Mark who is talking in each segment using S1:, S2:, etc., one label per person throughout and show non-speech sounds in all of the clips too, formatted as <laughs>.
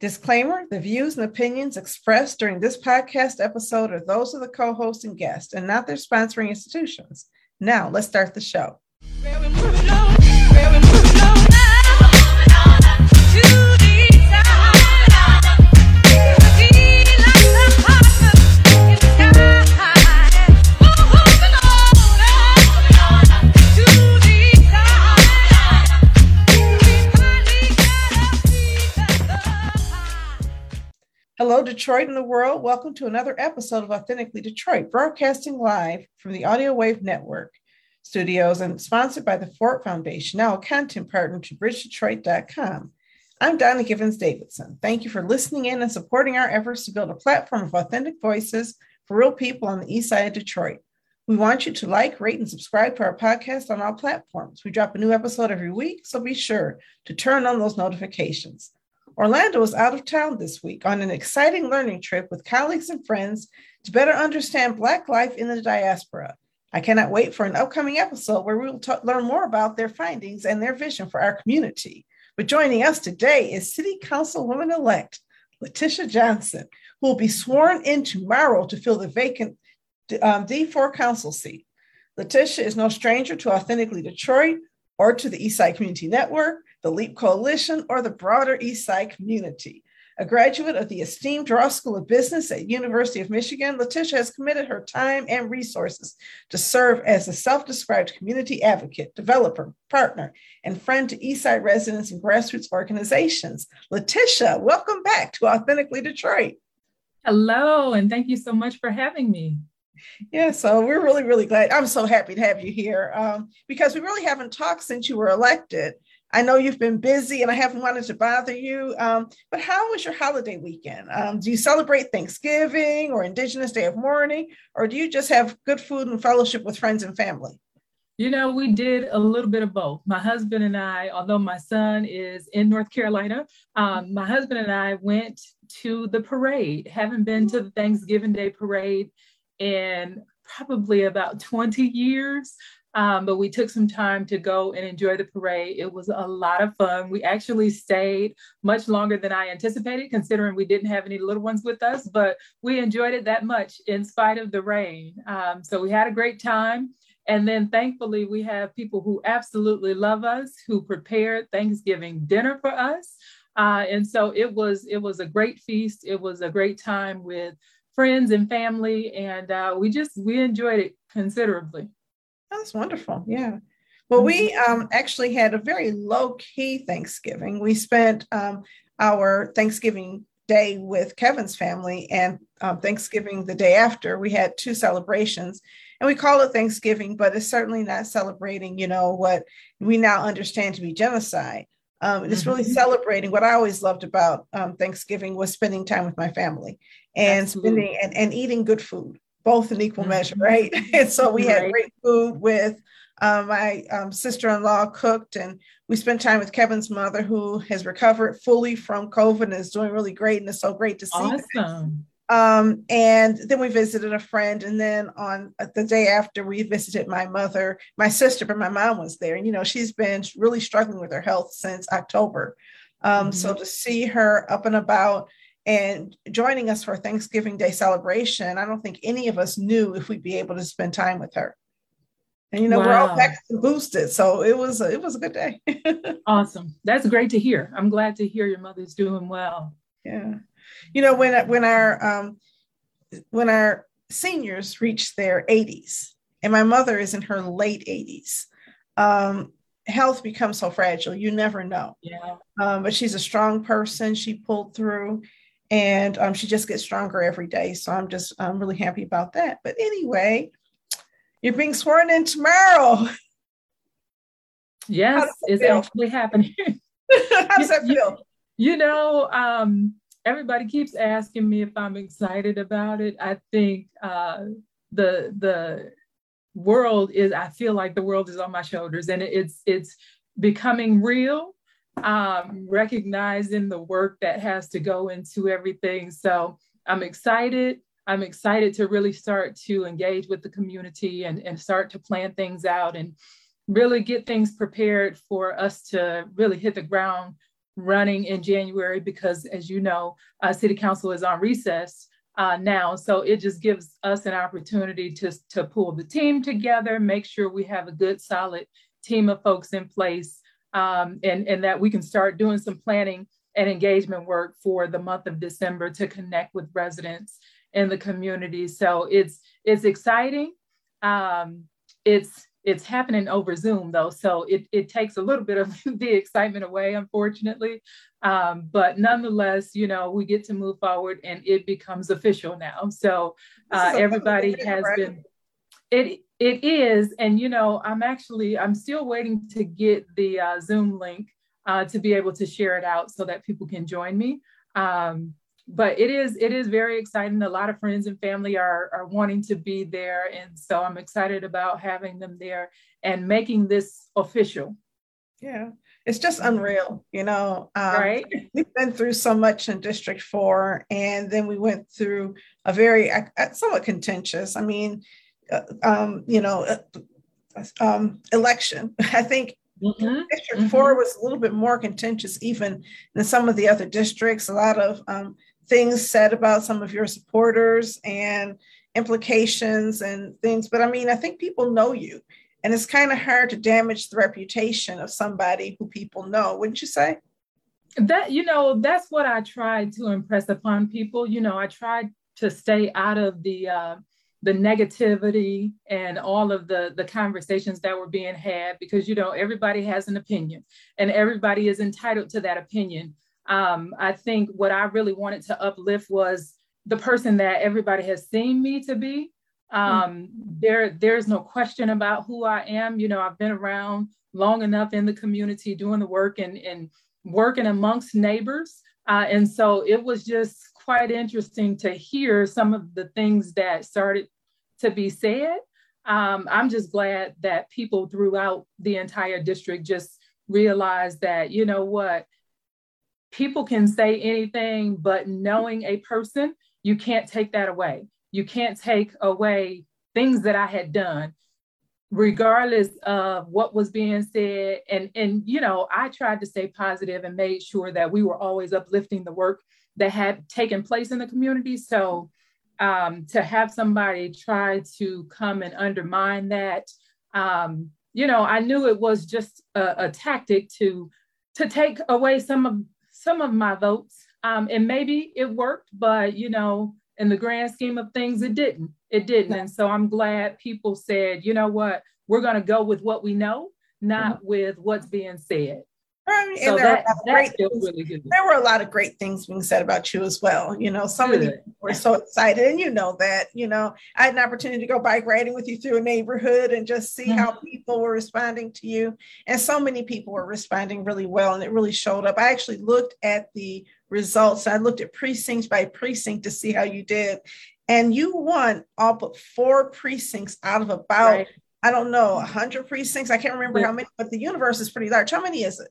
S1: Disclaimer The views and opinions expressed during this podcast episode are those of the co host and guest and not their sponsoring institutions. Now, let's start the show. Detroit and the world. Welcome to another episode of Authentically Detroit, broadcasting live from the Audio Wave Network studios and sponsored by the Ford Foundation, now a content partner to bridgedetroit.com. I'm Donna Givens Davidson. Thank you for listening in and supporting our efforts to build a platform of authentic voices for real people on the east side of Detroit. We want you to like, rate, and subscribe to our podcast on all platforms. We drop a new episode every week, so be sure to turn on those notifications. Orlando is out of town this week on an exciting learning trip with colleagues and friends to better understand Black life in the diaspora. I cannot wait for an upcoming episode where we will t- learn more about their findings and their vision for our community. But joining us today is City Councilwoman elect Latisha Johnson, who will be sworn in tomorrow to fill the vacant um, D4 council seat. Latisha is no stranger to Authentically Detroit or to the Eastside Community Network the LEAP Coalition, or the broader Eastside community. A graduate of the esteemed Ross School of Business at University of Michigan, Latisha has committed her time and resources to serve as a self-described community advocate, developer, partner, and friend to Eastside residents and grassroots organizations. Latisha, welcome back to Authentically Detroit.
S2: Hello, and thank you so much for having me.
S1: Yeah, so we're really, really glad. I'm so happy to have you here um, because we really haven't talked since you were elected. I know you've been busy and I haven't wanted to bother you, um, but how was your holiday weekend? Um, do you celebrate Thanksgiving or Indigenous Day of Mourning, or do you just have good food and fellowship with friends and family?
S2: You know, we did a little bit of both. My husband and I, although my son is in North Carolina, um, my husband and I went to the parade. Haven't been to the Thanksgiving Day parade in probably about 20 years. Um, but we took some time to go and enjoy the parade. It was a lot of fun. We actually stayed much longer than I anticipated, considering we didn't have any little ones with us, but we enjoyed it that much in spite of the rain. Um, so we had a great time. And then thankfully, we have people who absolutely love us, who prepared Thanksgiving dinner for us. Uh, and so it was it was a great feast. It was a great time with friends and family, and uh, we just we enjoyed it considerably.
S1: That's wonderful. Yeah. Well, we mm-hmm. um, actually had a very low key Thanksgiving. We spent um, our Thanksgiving day with Kevin's family and um, Thanksgiving the day after. We had two celebrations and we call it Thanksgiving, but it's certainly not celebrating, you know, what we now understand to be genocide. Um, it's really mm-hmm. celebrating what I always loved about um, Thanksgiving was spending time with my family and Absolutely. spending and, and eating good food both in equal measure, mm-hmm. right? <laughs> and so we had great food with um, my um, sister-in-law cooked, and we spent time with Kevin's mother, who has recovered fully from COVID and is doing really great, and it's so great to see.
S2: Awesome.
S1: Um, and then we visited a friend, and then on uh, the day after, we visited my mother, my sister, but my mom was there, and you know she's been really struggling with her health since October. Um, mm-hmm. So to see her up and about and joining us for Thanksgiving Day celebration. I don't think any of us knew if we'd be able to spend time with her. And you know, wow. we're all back and boosted, so it was a, it was a good day. <laughs>
S2: awesome, that's great to hear. I'm glad to hear your mother's doing well.
S1: Yeah, you know when when our um, when our seniors reach their 80s, and my mother is in her late 80s. Um, health becomes so fragile you never know
S2: yeah
S1: um, but she's a strong person she pulled through and um, she just gets stronger every day. So I'm just I'm really happy about that. But anyway, you're being sworn in tomorrow. <laughs>
S2: Yes, it's feel? actually happening.
S1: How does that feel?
S2: You, you know, um, everybody keeps asking me if I'm excited about it. I think uh, the the world is. I feel like the world is on my shoulders, and it's it's becoming real um, recognizing the work that has to go into everything. So I'm excited. I'm excited to really start to engage with the community and, and start to plan things out and really get things prepared for us to really hit the ground running in January because, as you know, uh, City Council is on recess uh, now. So it just gives us an opportunity to, to pull the team together, make sure we have a good, solid team of folks in place, um, and, and that we can start doing some planning and engagement work for the month of December to connect with residents in the community. So it's it's exciting. Um, it's it's happening over Zoom though, so it, it takes a little bit of <laughs> the excitement away, unfortunately. Um, but nonetheless, you know, we get to move forward and it becomes official now. So uh, everybody has been. It it is, and you know, I'm actually I'm still waiting to get the uh, Zoom link uh, to be able to share it out so that people can join me. Um, but it is it is very exciting. A lot of friends and family are are wanting to be there, and so I'm excited about having them there and making this official.
S1: Yeah, it's just unreal, you know.
S2: Um, right.
S1: We've been through so much in District Four, and then we went through a very uh, somewhat contentious. I mean, um, you know, uh, um, election. <laughs> I think Mm-hmm. District mm-hmm. four was a little bit more contentious, even than some of the other districts. A lot of um, things said about some of your supporters and implications and things. But I mean, I think people know you, and it's kind of hard to damage the reputation of somebody who people know, wouldn't you say?
S2: That, you know, that's what I tried to impress upon people. You know, I tried to stay out of the, uh, the negativity and all of the the conversations that were being had because you know everybody has an opinion and everybody is entitled to that opinion um, I think what I really wanted to uplift was the person that everybody has seen me to be. Um, there, there's no question about who I am. You know, I've been around long enough in the community doing the work and, and working amongst neighbors. Uh, and so it was just quite interesting to hear some of the things that started to be said. Um, I'm just glad that people throughout the entire district just realized that, you know what, people can say anything, but knowing a person, you can't take that away. You can't take away things that I had done, regardless of what was being said. And, and you know, I tried to stay positive and made sure that we were always uplifting the work that had taken place in the community. So um, to have somebody try to come and undermine that, um, you know, I knew it was just a, a tactic to to take away some of some of my votes. Um, and maybe it worked, but you know, in the grand scheme of things, it didn't. It didn't. And so I'm glad people said, you know what, we're going to go with what we know, not mm-hmm. with what's being said.
S1: And so there, that, were really there were a lot of great things being said about you as well. You know, so many people were so excited, and you know that. You know, I had an opportunity to go bike riding with you through a neighborhood and just see mm-hmm. how people were responding to you, and so many people were responding really well, and it really showed up. I actually looked at the results. I looked at precincts by precinct to see how you did, and you won all but four precincts out of about. Right. I don't know, 100 precincts. I can't remember yeah. how many, but the universe is pretty large. How many is it?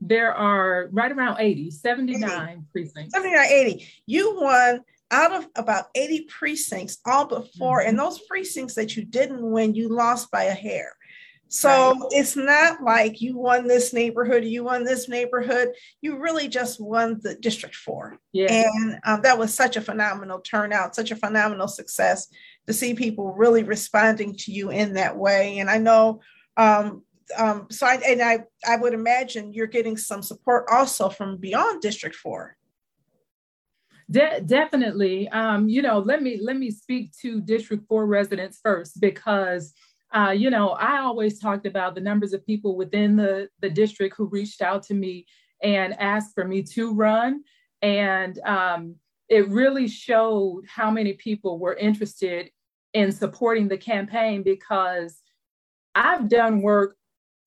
S2: There are right around 80, 79 80. precincts.
S1: 79, 80. You won out of about 80 precincts, all but 4 mm-hmm. And those precincts that you didn't win, you lost by a hair. So right. it's not like you won this neighborhood, you won this neighborhood. You really just won the District 4. Yeah. And um, that was such a phenomenal turnout, such a phenomenal success to see people really responding to you in that way. And I know um, um, so I, and I, I would imagine you're getting some support also from beyond District Four.
S2: De- definitely. Um, you know, let me let me speak to District Four residents first because uh, you know I always talked about the numbers of people within the the district who reached out to me and asked for me to run, and um, it really showed how many people were interested in supporting the campaign because I've done work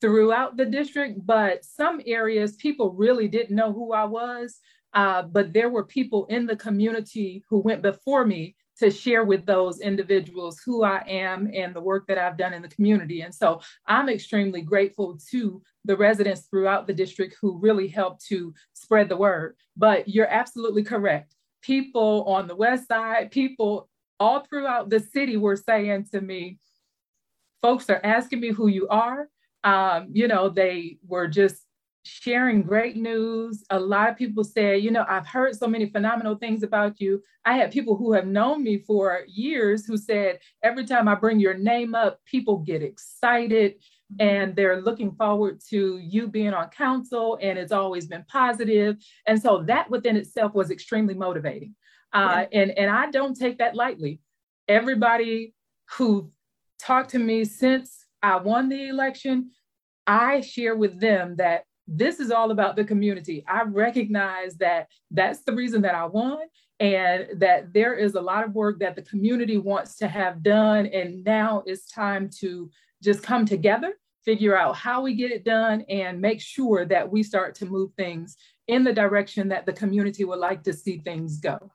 S2: throughout the district, but some areas people really didn't know who I was. Uh, but there were people in the community who went before me to share with those individuals who I am and the work that I've done in the community. And so I'm extremely grateful to the residents throughout the district who really helped to spread the word. But you're absolutely correct. People on the west side, people all throughout the city were saying to me, folks are asking me who you are um, you know, they were just sharing great news. A lot of people said, you know, I've heard so many phenomenal things about you. I had people who have known me for years who said, every time I bring your name up, people get excited and they're looking forward to you being on council and it's always been positive and so that within itself was extremely motivating uh, yeah. and and i don't take that lightly everybody who talked to me since i won the election i share with them that this is all about the community i recognize that that's the reason that i won and that there is a lot of work that the community wants to have done and now it's time to just come together, figure out how we get it done, and make sure that we start to move things in the direction that the community would like to see things go.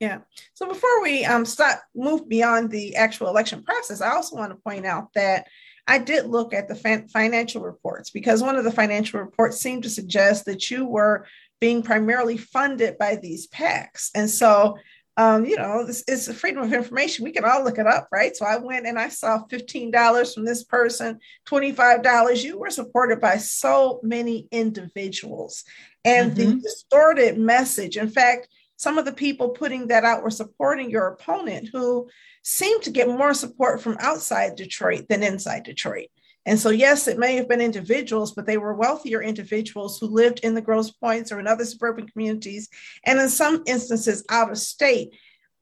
S1: Yeah. So before we um start move beyond the actual election process, I also want to point out that I did look at the fin- financial reports because one of the financial reports seemed to suggest that you were being primarily funded by these PACs. And so um, you know, it's, it's freedom of information. We can all look it up, right? So I went and I saw $15 from this person, $25. You were supported by so many individuals. And mm-hmm. the distorted message, in fact, some of the people putting that out were supporting your opponent who seemed to get more support from outside Detroit than inside Detroit. And so, yes, it may have been individuals, but they were wealthier individuals who lived in the Grosse Pointes or in other suburban communities, and in some instances out of state.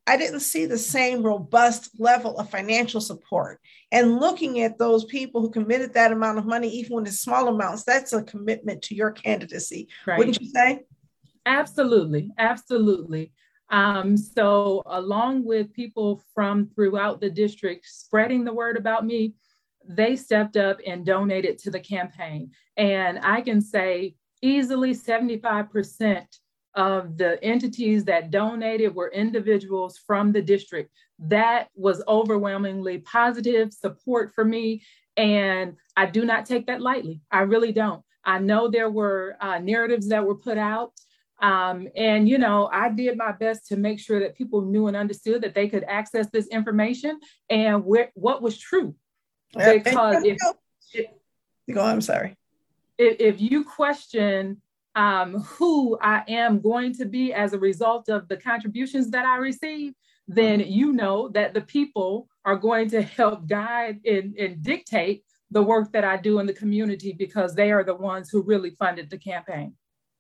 S1: I didn't see the same robust level of financial support. And looking at those people who committed that amount of money, even when it's small amounts, that's a commitment to your candidacy. Right. Wouldn't you say?
S2: Absolutely. Absolutely. Um, so, along with people from throughout the district spreading the word about me, they stepped up and donated to the campaign. And I can say easily 75% of the entities that donated were individuals from the district. That was overwhelmingly positive support for me. And I do not take that lightly. I really don't. I know there were uh, narratives that were put out. Um, and, you know, I did my best to make sure that people knew and understood that they could access this information and where, what was true because if, if
S1: go I'm sorry.
S2: If, if you question um, who I am going to be as a result of the contributions that I receive, then mm-hmm. you know that the people are going to help guide and, and dictate the work that I do in the community because they are the ones who really funded the campaign.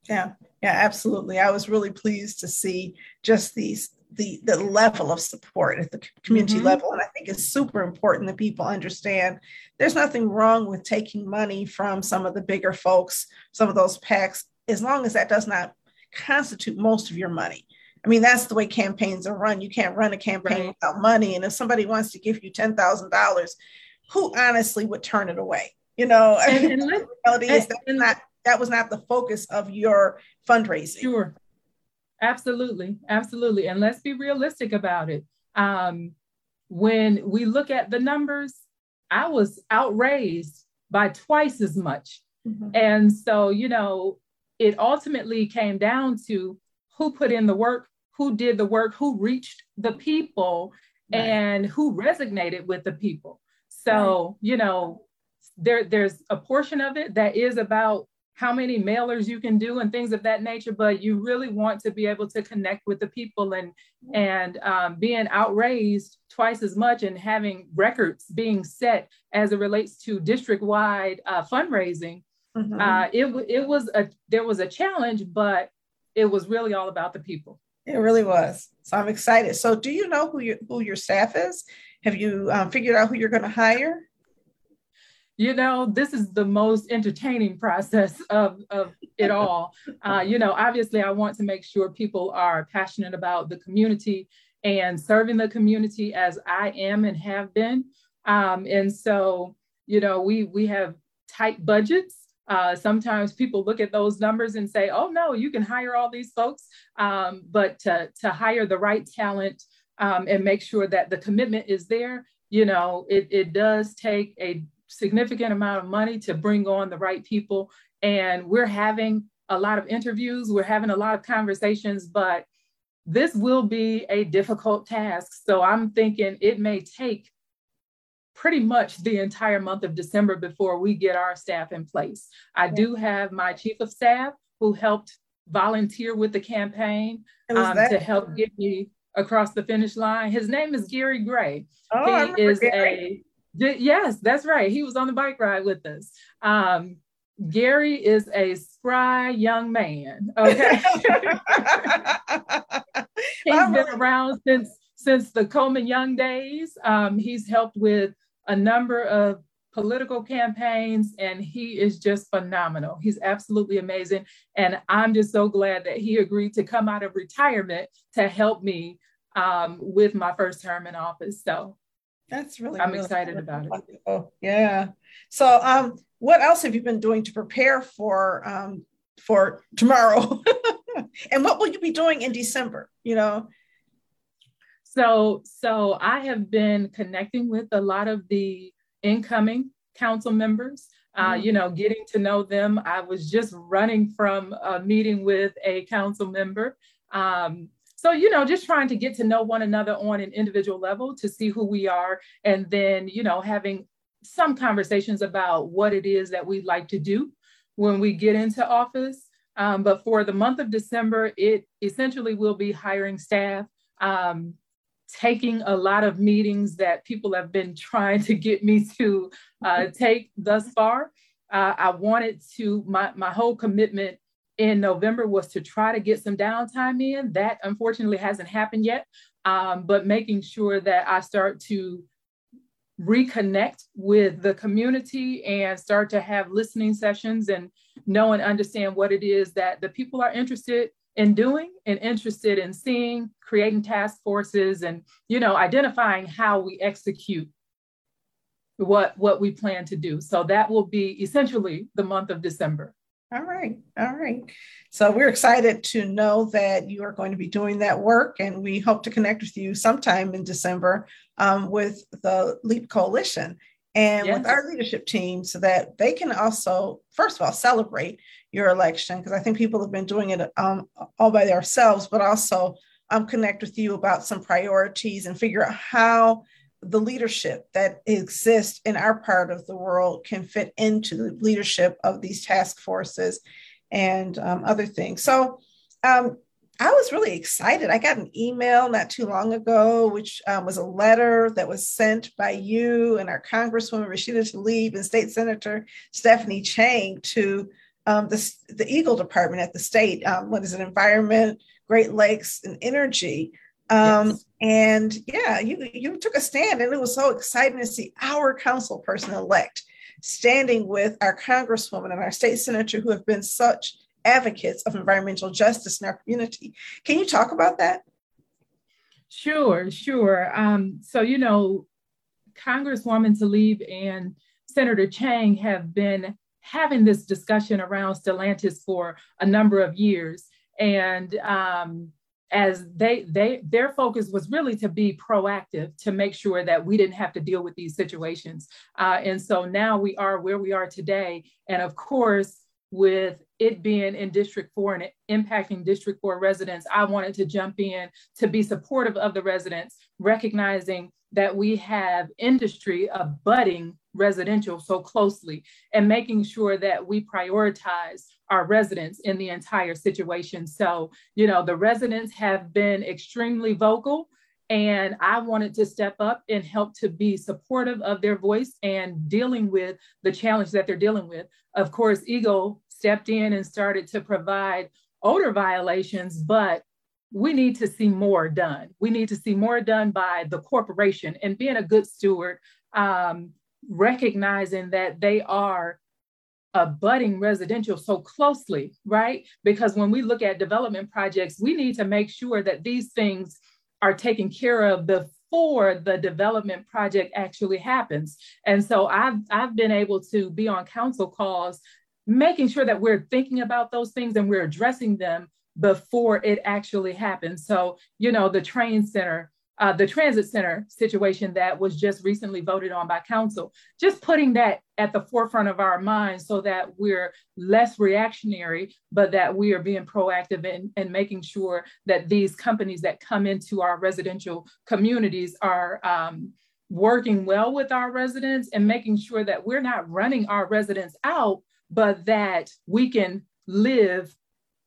S1: Yeah, yeah, absolutely. I was really pleased to see just these the the level of support at the community mm-hmm. level and i think it's super important that people understand there's nothing wrong with taking money from some of the bigger folks some of those PACs as long as that does not constitute most of your money i mean that's the way campaigns are run you can't run a campaign right. without money and if somebody wants to give you $10000 who honestly would turn it away you know and, and the reality is that not that was not the focus of your fundraising
S2: sure Absolutely, absolutely. And let's be realistic about it. Um, when we look at the numbers, I was outraised by twice as much. Mm-hmm. And so, you know, it ultimately came down to who put in the work, who did the work, who reached the people, right. and who resonated with the people. So, right. you know, there, there's a portion of it that is about how many mailers you can do and things of that nature but you really want to be able to connect with the people and and um, being outraised twice as much and having records being set as it relates to district wide uh, fundraising mm-hmm. uh, it, it was a there was a challenge but it was really all about the people.
S1: It really was. So i'm excited. So do you know who your who your staff is? Have you um, figured out who you're going to hire
S2: you know, this is the most entertaining process of, of it all. Uh, you know, obviously, I want to make sure people are passionate about the community and serving the community as I am and have been. Um, and so, you know, we we have tight budgets. Uh, sometimes people look at those numbers and say, "Oh no, you can hire all these folks," um, but to to hire the right talent um, and make sure that the commitment is there, you know, it, it does take a significant amount of money to bring on the right people. And we're having a lot of interviews, we're having a lot of conversations, but this will be a difficult task. So I'm thinking it may take pretty much the entire month of December before we get our staff in place. I do have my chief of staff who helped volunteer with the campaign um, to help get me across the finish line. His name is Gary Gray.
S1: Oh, he is Gary.
S2: Yes, that's right. He was on the bike ride with us. Um, Gary is a spry young man. Okay. <laughs> <laughs> He's been around since since the Coleman Young days. Um, he's helped with a number of political campaigns, and he is just phenomenal. He's absolutely amazing. And I'm just so glad that he agreed to come out of retirement to help me um, with my first term in office. So
S1: that's really
S2: I'm
S1: really
S2: excited about
S1: it. Oh, yeah. So um, what else have you been doing to prepare for um, for tomorrow? <laughs> and what will you be doing in December? You know,
S2: so, so I have been connecting with a lot of the incoming council members. Uh, mm-hmm. you know, getting to know them. I was just running from a meeting with a council member. Um, so, you know, just trying to get to know one another on an individual level to see who we are, and then, you know, having some conversations about what it is that we'd like to do when we get into office. Um, but for the month of December, it essentially will be hiring staff. Um, taking a lot of meetings that people have been <laughs> trying to get me to uh, take thus far. Uh, I wanted to, my, my whole commitment in November was to try to get some downtime in. That unfortunately hasn't happened yet, um, but making sure that I start to reconnect with the community and start to have listening sessions and know and understand what it is that the people are interested in doing and interested in seeing, creating task forces and, you know, identifying how we execute what, what we plan to do. So that will be essentially the month of December.
S1: All right. All right. So we're excited to know that you are going to be doing that work, and we hope to connect with you sometime in December um, with the LEAP Coalition and yes. with our leadership team so that they can also, first of all, celebrate your election because I think people have been doing it um, all by themselves, but also um, connect with you about some priorities and figure out how the leadership that exists in our part of the world can fit into the leadership of these task forces and um, other things. So um, I was really excited. I got an email not too long ago, which um, was a letter that was sent by you and our Congresswoman Rashida Tlaib and State Senator Stephanie Chang to um, the, the EGLE Department at the state. Um, what is it? Environment, Great Lakes, and Energy. Um, yes. And yeah, you you took a stand, and it was so exciting to see our council person elect standing with our congresswoman and our state senator who have been such advocates of environmental justice in our community. Can you talk about that?
S2: Sure, sure. Um, so you know, Congresswoman Tlaib and Senator Chang have been having this discussion around Stellantis for a number of years. And um, as they they their focus was really to be proactive to make sure that we didn't have to deal with these situations. Uh, and so now we are where we are today. And of course with it being in district 4 and impacting district 4 residents i wanted to jump in to be supportive of the residents recognizing that we have industry abutting residential so closely and making sure that we prioritize our residents in the entire situation. So, you know, the residents have been extremely vocal and I wanted to step up and help to be supportive of their voice and dealing with the challenge that they're dealing with. Of course, EGLE stepped in and started to provide odor violations, but we need to see more done. We need to see more done by the corporation and being a good steward, um, recognizing that they are abutting residential so closely, right? Because when we look at development projects, we need to make sure that these things are taken care of before the development project actually happens. And so I've, I've been able to be on council calls, making sure that we're thinking about those things and we're addressing them before it actually happens. So, you know, the train center, uh, the transit center situation that was just recently voted on by council, just putting that at the forefront of our minds so that we're less reactionary, but that we are being proactive in, in making sure that these companies that come into our residential communities are um, working well with our residents and making sure that we're not running our residents out, but that we can live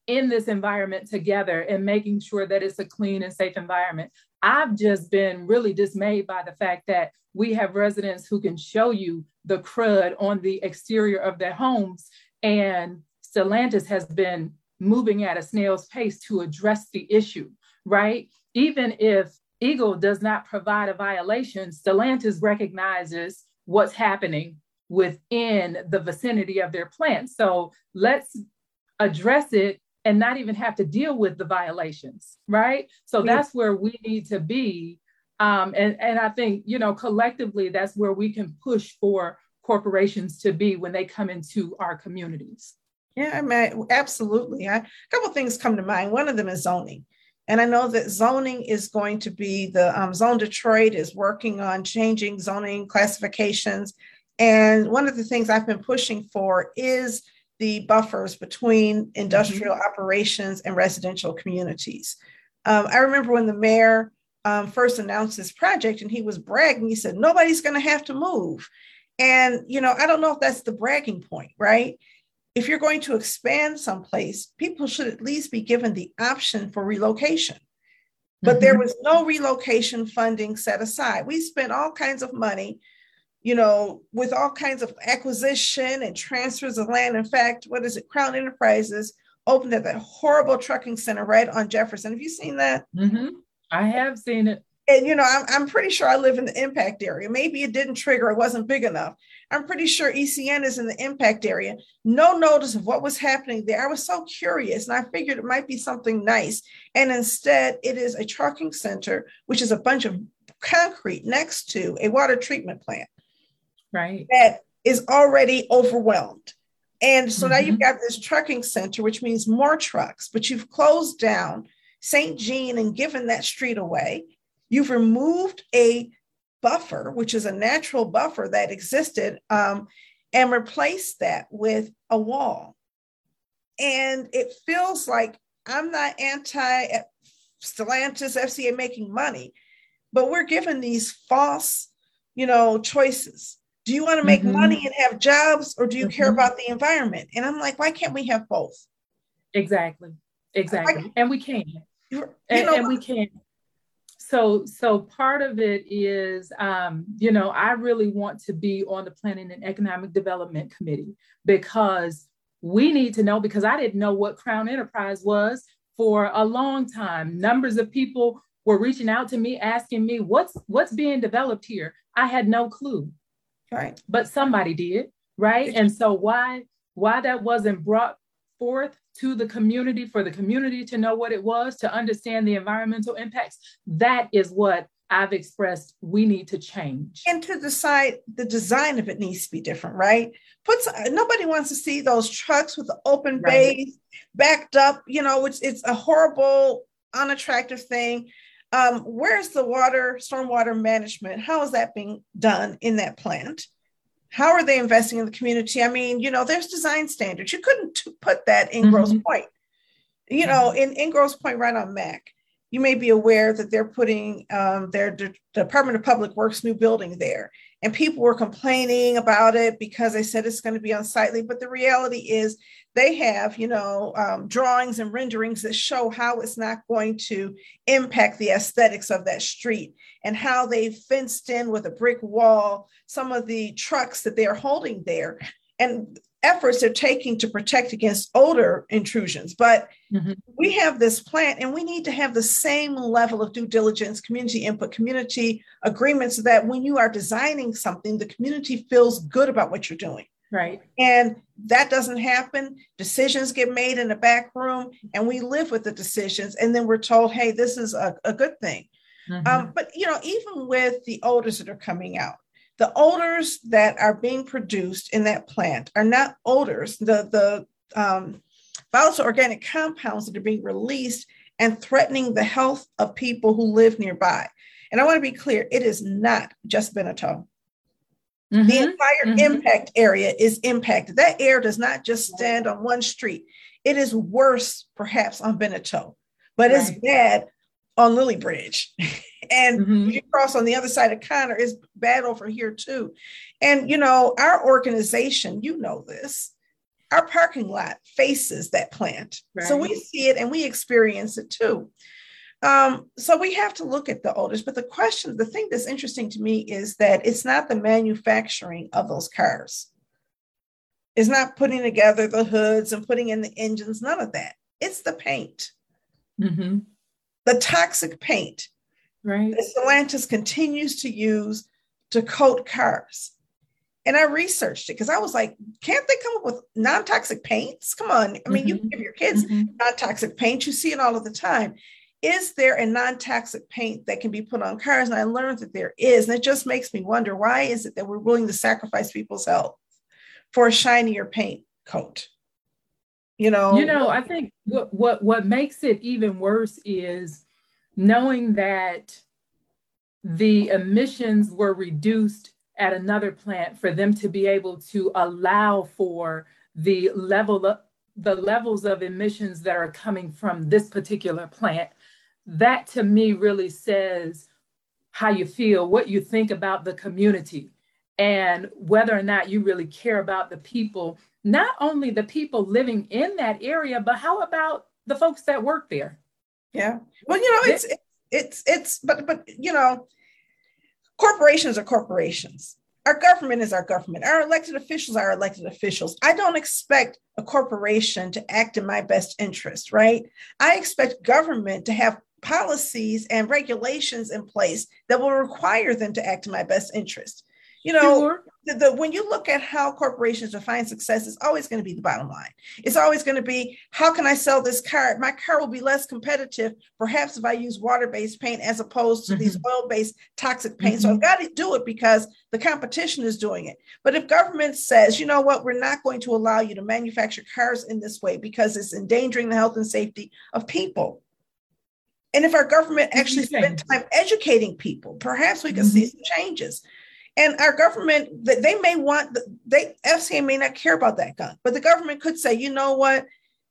S2: in this environment together and making sure that it's a clean and safe environment. I've just been really dismayed by the fact that we have residents who can show you the crud on the exterior of their homes. And Stellantis has been moving at a snail's pace to address the issue, right? Even if EGLE does not provide a violation, Stellantis recognizes what's happening within the vicinity of their plant. So let's address it and not even have to deal with the violations, right? So that's where we need to be. Um, and, and I think, you know, collectively, that's where we can push for corporations to be when they come into our communities.
S1: Yeah, I mean, absolutely. I, a couple things come to mind. One of them is zoning. And I know that zoning is going to be the um, Zone Detroit is working on changing zoning classifications. And one of the things I've been pushing for is the buffers between industrial mm-hmm. operations and residential communities. Um, I remember when the mayor um, first announced this project and he was bragging, he said, nobody's going to have to move. And, you know, I don't know if that's the bragging point, right? if you're going to expand someplace, people should at least be given the option for relocation. But mm-hmm. there was no relocation funding set aside. We spent all kinds of money, you know, with all kinds of acquisition and transfers of land. In fact, what is it? Crown Enterprises opened at that horrible trucking center right on Jefferson. Have you seen that?
S2: Mm-hmm. I have seen it
S1: and you know I'm, I'm pretty sure i live in the impact area maybe it didn't trigger it wasn't big enough i'm pretty sure ecn is in the impact area no notice of what was happening there i was so curious and i figured it might be something nice and instead it is a trucking center which is a bunch of concrete next to a water treatment plant
S2: right
S1: that is already overwhelmed and so mm-hmm. now you've mm-hmm. got this trucking center which means more trucks but you've closed down st jean and given that street away You've removed a buffer, which is a natural buffer that existed, um, and replaced that with a wall. And it feels like I'm not anti Stellantis, FCA making money, but we're given these false, you know, choices. Do you want to make mm-hmm. money and have jobs, or do you mm-hmm. care about the environment? And I'm like, why can't we have both?
S2: Exactly, exactly, and we can, and, know, and we can so so part of it is um, you know i really want to be on the planning and economic development committee because we need to know because i didn't know what crown enterprise was for a long time numbers of people were reaching out to me asking me what's what's being developed here i had no clue
S1: right
S2: but somebody did right and so why why that wasn't brought forth to the community for the community to know what it was, to understand the environmental impacts. That is what I've expressed we need to change.
S1: And to decide the design of it needs to be different, right? Puts nobody wants to see those trucks with the open right. bays backed up, you know, which it's a horrible, unattractive thing. Um, where's the water, stormwater management? How is that being done in that plant? How are they investing in the community? I mean, you know, there's design standards. You couldn't put that in mm-hmm. Grosse Pointe. You know, mm-hmm. in, in Grosse Pointe, right on Mack, you may be aware that they're putting um, their D- Department of Public Works new building there. And people were complaining about it because they said it's going to be unsightly. But the reality is, they have, you know, um, drawings and renderings that show how it's not going to impact the aesthetics of that street and how they fenced in with a brick wall some of the trucks that they are holding there. And efforts they're taking to protect against odor intrusions. But mm-hmm. we have this plant and we need to have the same level of due diligence, community input, community agreements so that when you are designing something, the community feels good about what you're doing.
S2: Right.
S1: And that doesn't happen. Decisions get made in the back room and we live with the decisions. And then we're told, hey, this is a, a good thing. Mm-hmm. Um, but, you know, even with the odors that are coming out, the odors that are being produced in that plant are not odors. The, the um, volatile organic compounds that are being released and threatening the health of people who live nearby. And I want to be clear, it is not just Beniteau. Mm-hmm. The entire mm-hmm. impact area is impacted. That air does not just stand on one street. It is worse, perhaps, on Beniteau, but right. it's bad on Lillibridge. <laughs> and mm-hmm. you cross on the other side of Conner, it's bad over here too. And you know, our organization, you know this, our parking lot faces that plant. Right. So we see it and we experience it too. Um, so we have to look at the odors. But the question, the thing that's interesting to me is that it's not the manufacturing of those cars. It's not putting together the hoods and putting in the engines, none of that. It's the paint. Mm-hmm. The toxic paint
S2: right.
S1: that Stellantis continues to use to coat cars. And I researched it because I was like, can't they come up with non toxic paints? Come on. I mean, mm-hmm. you give your kids mm-hmm. non toxic paint, you see it all of the time. Is there a non toxic paint that can be put on cars? And I learned that there is. And it just makes me wonder why is it that we're willing to sacrifice people's health for a shinier paint coat? You know,
S2: you know, I think what what what makes it even worse is knowing that the emissions were reduced at another plant for them to be able to allow for the level of the levels of emissions that are coming from this particular plant. That to me really says how you feel what you think about the community and whether or not you really care about the people not only the people living in that area but how about the folks that work there
S1: yeah well you know it's it's it's but but you know corporations are corporations. Our government is our government. Our elected officials are elected officials. I don't expect a corporation to act in my best interest, right? I expect government to have policies and regulations in place that will require them to act in my best interest. You know, sure the, the, when you look at how corporations define success, it's always going to be the bottom line. It's always going to be how can I sell this car? My car will be less competitive, perhaps if I use water-based paint as opposed to mm-hmm. these oil-based toxic paint. Mm-hmm. So I've got to do it because the competition is doing it. But if government says, you know what, we're not going to allow you to manufacture cars in this way because it's endangering the health and safety of people. And if our government actually spent time educating people, perhaps we can mm-hmm. see some changes. And our government, they may want, they FCA may not care about that gun, but the government could say, you know what,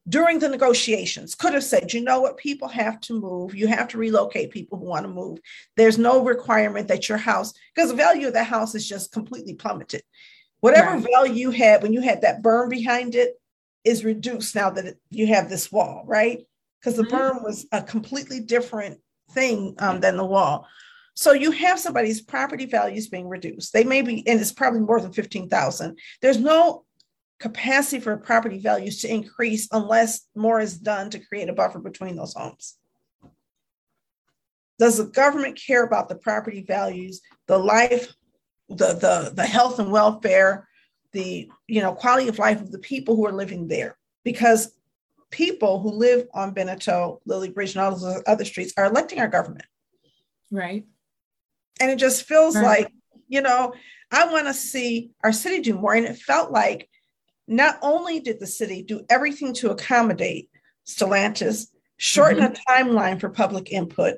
S1: during the negotiations, could have said, you know what, people have to move. You have to relocate people who want to move. There's no requirement that your house, because the value of that house is just completely plummeted. Whatever right. value you had when you had that berm behind it is reduced now that you have this wall, right? Because the mm-hmm. berm was a completely different thing um, than the wall. So you have somebody's property values being reduced. They may be, and it's probably more than 15,000. There's no capacity for property values to increase unless more is done to create a buffer between those homes. Does the government care about the property values, the life, the, the, the health and welfare, the you know quality of life of the people who are living there? Because people who live on Beniteau, Lillie Bridge, and all those other streets are electing our government.
S2: Right.
S1: And it just feels right. like, you know, I want to see our city do more. And it felt like not only did the city do everything to accommodate Stellantis, shorten mm-hmm. a timeline for public input,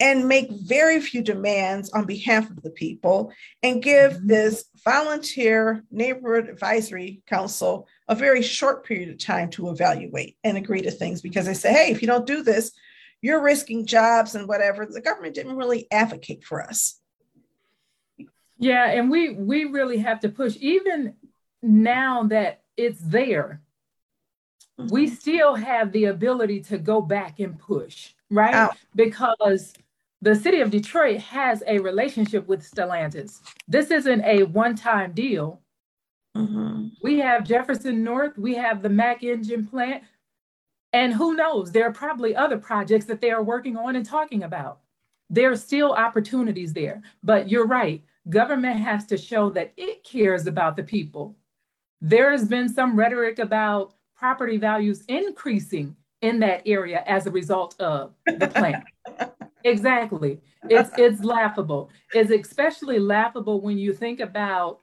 S1: and make very few demands on behalf of the people, and give mm-hmm. this volunteer neighborhood advisory council a very short period of time to evaluate and agree to things because they say, hey, if you don't do this, you're risking jobs and whatever. The government didn't really advocate for us.
S2: Yeah, and we we really have to push even now that it's there. Mm-hmm. We still have the ability to go back and push, right? Out. Because the city of Detroit has a relationship with Stellantis. This isn't a one-time deal. Mm-hmm. We have Jefferson North, we have the Mack engine plant, and who knows, there are probably other projects that they are working on and talking about. There are still opportunities there. But you're right, government has to show that it cares about the people. There has been some rhetoric about property values increasing in that area as a result of the plan. <laughs> exactly. It's it's laughable. It's especially laughable when you think about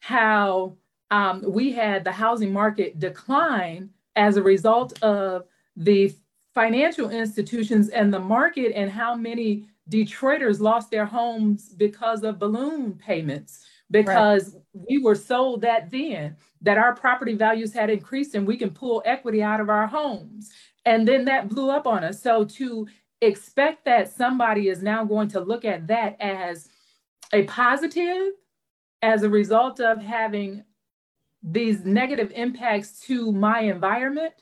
S2: how um, we had the housing market decline as a result of the financial institutions and the market and how many Detroiters lost their homes because of balloon payments because right. we were sold that then that our property values had increased and we can pull equity out of our homes. And then that blew up on us. So to expect that somebody is now going to look at that as a positive as a result of having these negative impacts to my environment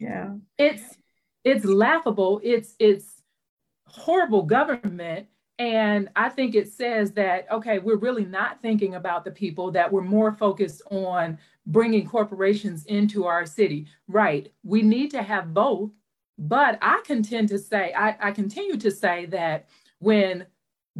S1: yeah.
S2: it's it's laughable. It's it's horrible government. And i think it says that okay we're really not thinking about the people that we're more focused on bringing corporations into our city. Right. We need to have both. But i contend to say i, I continue to say that when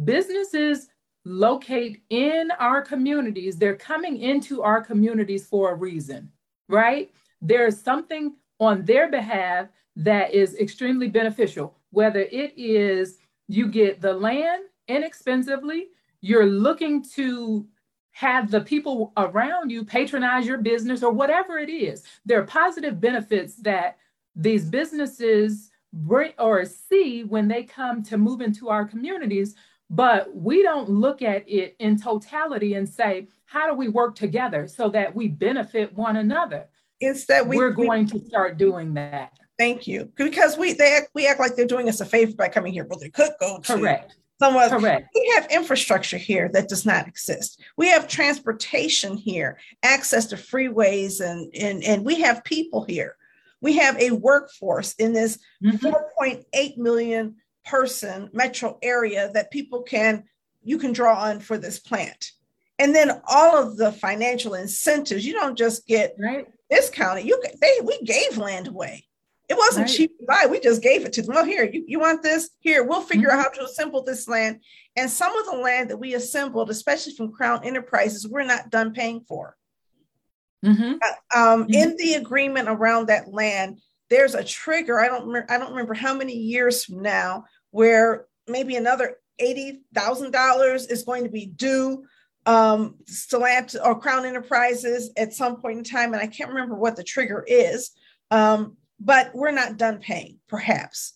S2: businesses locate in our communities, they're coming into our communities for a reason, right? There's something on their behalf that is extremely beneficial, whether it is you get the land inexpensively, you're looking to have the people around you patronize your business or whatever it is. There are positive benefits that these businesses bring or see when they come to move into our communities but we don't look at it in totality and say, how do we work together so that we benefit one another?
S1: Instead, we,
S2: we're going we, to start doing that.
S1: Thank you. Because we they act, we act like they're doing us a favor by coming here, but they could go
S2: to correct.
S1: Somewhere. Correct. We have infrastructure here that does not exist. We have transportation here, access to freeways, and and and we have people here. We have a workforce in this mm-hmm. 4.8 million person metro area that people can you can draw on for this plant and then all of the financial incentives you don't just get
S2: right.
S1: discounted you they we gave land away it wasn't right. cheap to buy we just gave it to them well here you, you want this here we'll figure mm-hmm. out how to assemble this land and some of the land that we assembled especially from crown enterprises we're not done paying for mm-hmm. Uh, um, mm-hmm. in the agreement around that land there's a trigger. I don't I don't remember how many years from now where maybe another eighty thousand dollars is going to be due um Stellantis or Crown Enterprises at some point in time, and I can't remember what the trigger is. Um, but we're not done paying, perhaps.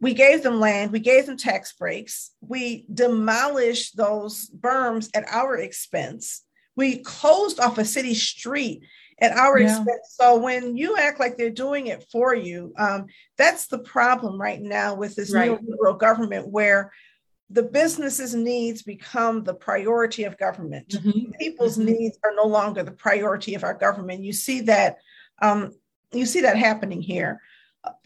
S1: We gave them land, we gave them tax breaks, we demolished those berms at our expense. We closed off a city street at our yeah. expense. So when you act like they're doing it for you, um, that's the problem right now with this right. neoliberal government where the businesses' needs become the priority of government. Mm-hmm. People's mm-hmm. needs are no longer the priority of our government. You see that um, you see that happening here.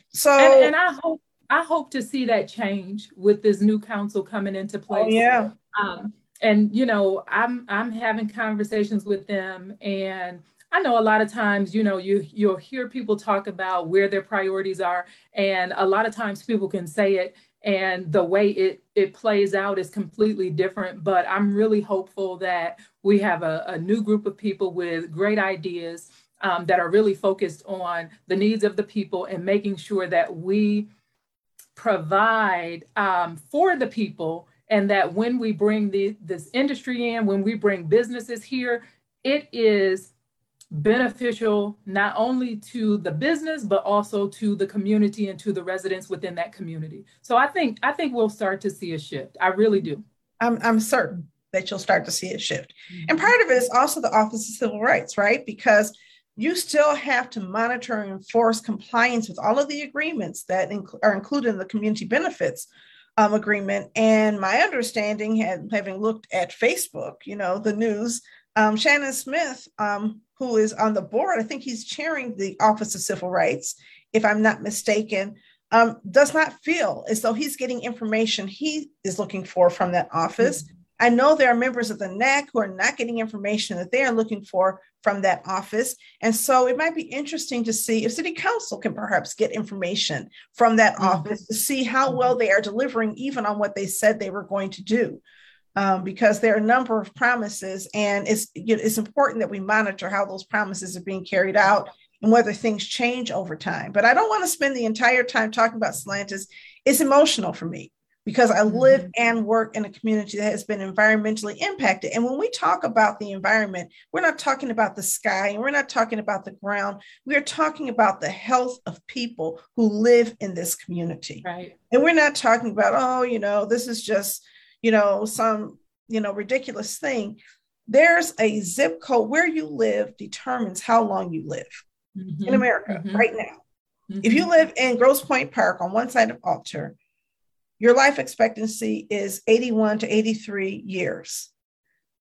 S1: So
S2: and, and, I hope I hope to see that change with this new council coming into oh, place.
S1: Oh, yeah.
S2: Um, and you know, I'm I'm having conversations with them and I know a lot of times, you know, you you'll hear people talk about where their priorities are, and a lot of times people can say it, and the way it it plays out is completely different. But I'm really hopeful that we have a, a new group of people with great ideas um, that are really focused on the needs of the people and making sure that we provide um, for the people and that when we bring the, this industry in, when we bring businesses here, it is beneficial not only to the business but also to the community and to the residents within that community. So i think i think we'll start to see a shift. I really do.
S1: I'm, I'm certain that you'll start to see a shift. And part of it is also the office of civil rights right? Because you still have to monitor and enforce compliance with all of the agreements that inc- are included in the community benefits um, agreement. And my understanding had having looked at facebook you know the news um, Shannon Smith, um, who is on the board, I think he's chairing the Office of Civil Rights, if I'm not mistaken, um, does not feel as though he's getting information he is looking for from that office. Mm-hmm. I know there are members of the NAC who are not getting information that they are looking for from that office. And so it might be interesting to see if City Council can perhaps get information from that mm-hmm. office to see how well mm-hmm. they are delivering, even on what they said they were going to do um, because there are a number of promises, and it's it's important that we monitor how those promises are being carried out and whether things change over time. But I don't want to spend the entire time talking about Stellantis. It's emotional for me because I live mm-hmm. and work in a community that has been environmentally impacted. And when we talk about the environment, we're not talking about the sky and we're not talking about the ground. We are talking about the health of people who live in this community.
S2: Right.
S1: And we're not talking about, oh, you know, this is just you know, some, you know, ridiculous thing. There's a zip code where you live determines how long you live mm-hmm. in America mm-hmm. right now. Mm-hmm. If you mm-hmm. live in Grosse Pointe Park on one side of Alter, your life expectancy is 81 to 83 years.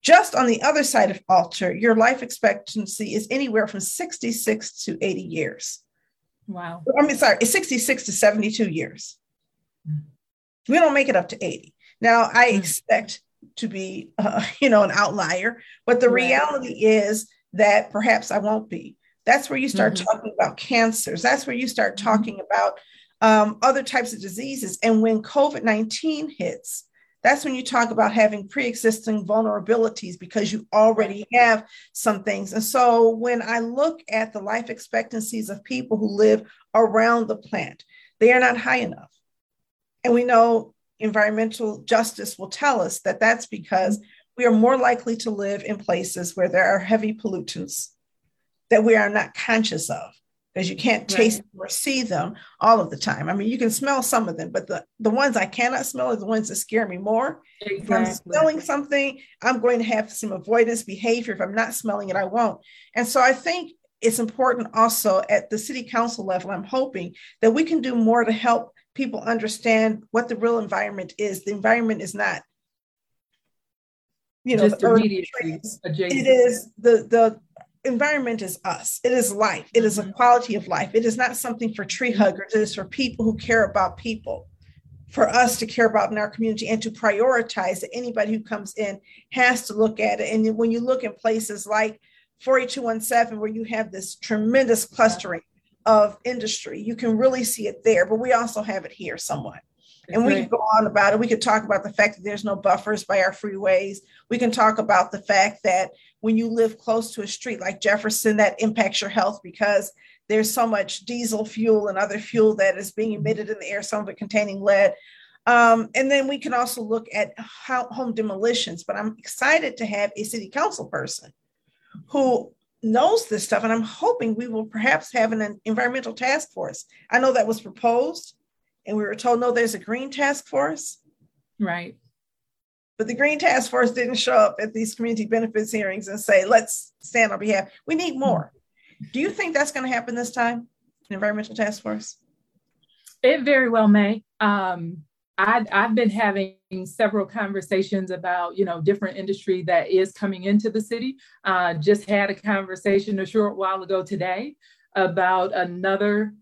S1: Just on the other side of Alter, your life expectancy is anywhere from 66 to 80 years.
S2: Wow.
S1: I mean, sorry, it's 66 to 72 years. Mm. We don't make it up to 80. Now, I mm. expect to be, uh, <laughs> you know, an outlier, but the right. reality is that perhaps I won't be. That's where you start mm-hmm. talking about cancers. That's where you start mm-hmm. talking about um, other types of diseases. And when COVID 19 hits, that's when you talk about having pre existing vulnerabilities because you already have some things. And so when I look at the life expectancies of people who live around the plant, they are not high enough. And we know environmental justice will tell us that that's because we are more likely to live in places where there are heavy pollutants that we are not conscious of because you can't taste right. or see them all of the time. I mean, you can smell some of them, but the, the ones I cannot smell are the ones that scare me more. Exactly. If I'm smelling something, I'm going to have some avoidance behavior. If I'm not smelling it, I won't. And so I think it's important also at the city council level. I'm hoping that we can do more to help people understand what the real environment is. The environment is not you know, Just it is the the environment is us. It is life. It is a mm-hmm. quality of life. It is not something for tree mm-hmm. huggers. It is for people who care about people, for us to care about in our community and to prioritize that anybody who comes in has to look at it. And when you look in places like 4217, where you have this tremendous clustering of industry, you can really see it there. But we also have it here somewhat. And we right. could go on about it. We could talk about the fact that there's no buffers by our freeways. We can talk about the fact that when you live close to a street like Jefferson, that impacts your health because there's so much diesel fuel and other fuel that is being emitted in the air, some of it containing lead. Um, and then we can also look at how, home demolitions. But I'm excited to have a city council person who knows this stuff. And I'm hoping we will perhaps have an environmental task force. I know that was proposed, and we were told, no, there's a green task force.
S2: Right.
S1: But the Green Task Force didn't show up at these community benefits hearings and say, let's stand on behalf. We need more. Do you think that's going to happen this time, an Environmental Task Force?
S2: It very well may. Um, I, I've been having several conversations about, you know, different industry that is coming into the city. Uh, just had a conversation a short while ago today about another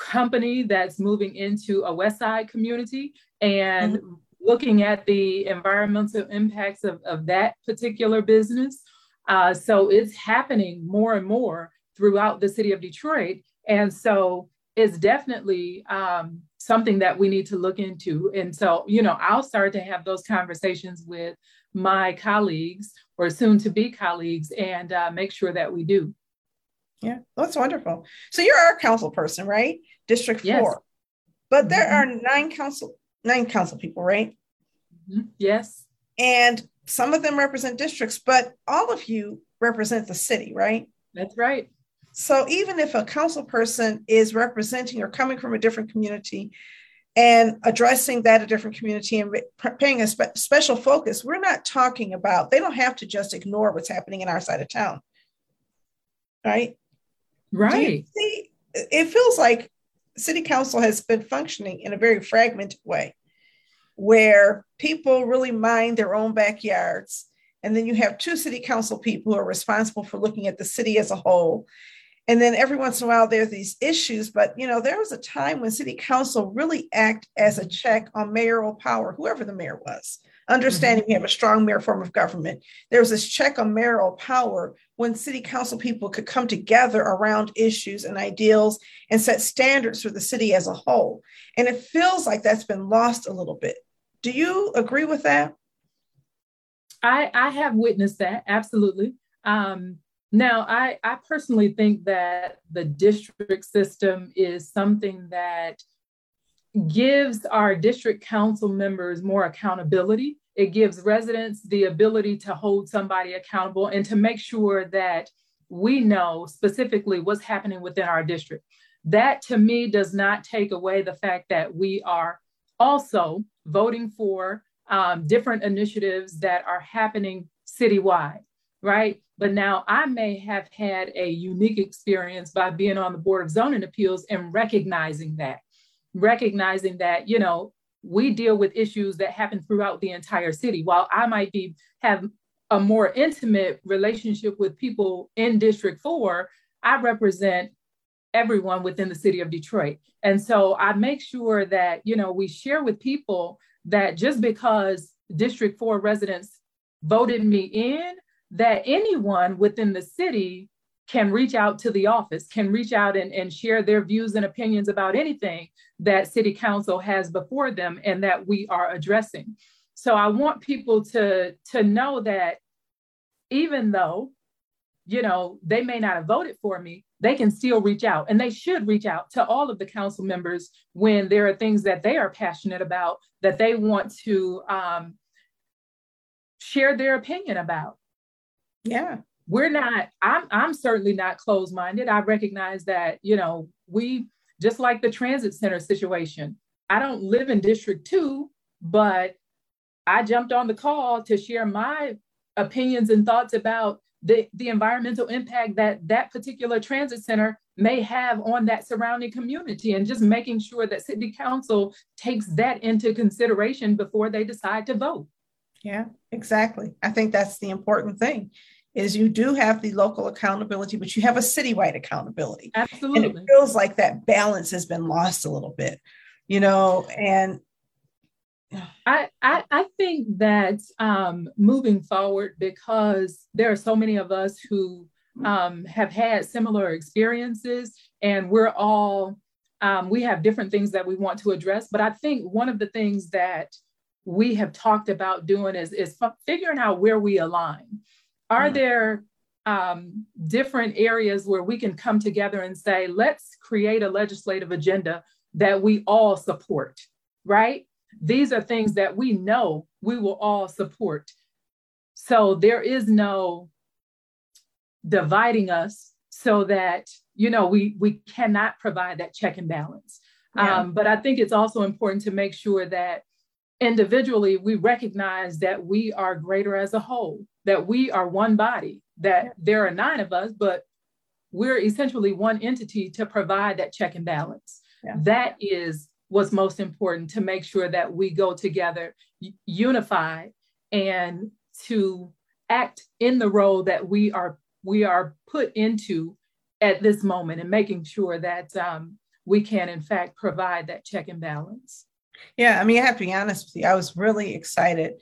S2: company that's moving into a West Side community and mm-hmm looking at the environmental impacts of, of that particular business. Uh, so it's happening more and more throughout the city of Detroit. And so it's definitely um, something that we need to look into. And so, you know, I'll start to have those conversations with my colleagues or soon to be colleagues and uh, make sure that we do.
S1: Yeah, that's wonderful. So you're our council person, right? District yes. four. But there mm-hmm. are nine council nine council people, right?
S2: Mm-hmm. Yes.
S1: And some of them represent districts, but all of you represent the city, right?
S2: That's right.
S1: So even if a council person is representing or coming from a different community and addressing that a different community and paying a spe- special focus, we're not talking about, they don't have to just ignore what's happening in our side of town. Right?
S2: Right.
S1: See, it feels like city council has been functioning in a very fragmented way where people really mind their own backyards. And then you have two city council people who are responsible for looking at the city as a whole. And then every once in a while there's these issues, but you know, there was a time when city council really act as a check on mayoral power, whoever the mayor was. Understanding mm-hmm. we have a strong mayor form of government. There was this check on mayoral power when city council people could come together around issues and ideals and set standards for the city as a whole. And it feels like that's been lost a little bit. Do you agree with that?
S2: I, I have witnessed that, absolutely. Um, now, I, I personally think that the district system is something that gives our district council members more accountability. It gives residents the ability to hold somebody accountable and to make sure that we know specifically what's happening within our district. That to me does not take away the fact that we are also voting for um, different initiatives that are happening citywide. Right? But now I may have had a unique experience by being on the Board of Zoning Appeals and recognizing that, recognizing that, you know, we deal with issues that happen throughout the entire city. While I might be have a more intimate relationship with people in District 4, I represent everyone within the city of Detroit. And so I make sure that, you know, we share with people that just because District 4 residents voted me in, that anyone within the city can reach out to the office, can reach out and, and share their views and opinions about anything that city council has before them and that we are addressing. So I want people to, to know that even though, you know, they may not have voted for me, they can still reach out and they should reach out to all of the council members when there are things that they are passionate about that they want to um, share their opinion about.
S1: Yeah.
S2: We're not, I'm, I'm certainly not closed minded. I recognize that, you know, we, just like the transit center situation, I don't live in District 2, but I jumped on the call to share my opinions and thoughts about the, the environmental impact that that particular transit center may have on that surrounding community and just making sure that city council takes that into consideration before they decide to vote.
S1: Yeah, exactly. I think that's the important thing is you do have the local accountability, but you have a citywide accountability.
S2: Absolutely.
S1: And it feels like that balance has been lost a little bit, you know, and
S2: I, I, I think that um, moving forward, because there are so many of us who um, have had similar experiences, and we're all um, we have different things that we want to address. But I think one of the things that we have talked about doing is is figuring out where we align. Are mm. there um, different areas where we can come together and say, let's create a legislative agenda that we all support, right? These are things that we know we will all support. So there is no dividing us so that, you know, we, we cannot provide that check and balance. Yeah. Um, but I think it's also important to make sure that individually we recognize that we are greater as a whole, that we are one body, that there are nine of us, but we're essentially one entity to provide that check and balance. Yeah. That is what's most important to make sure that we go together unified and to act in the role that we are we are put into at this moment and making sure that um, we can in fact provide that check and balance
S1: yeah i mean i have to be honest with you i was really excited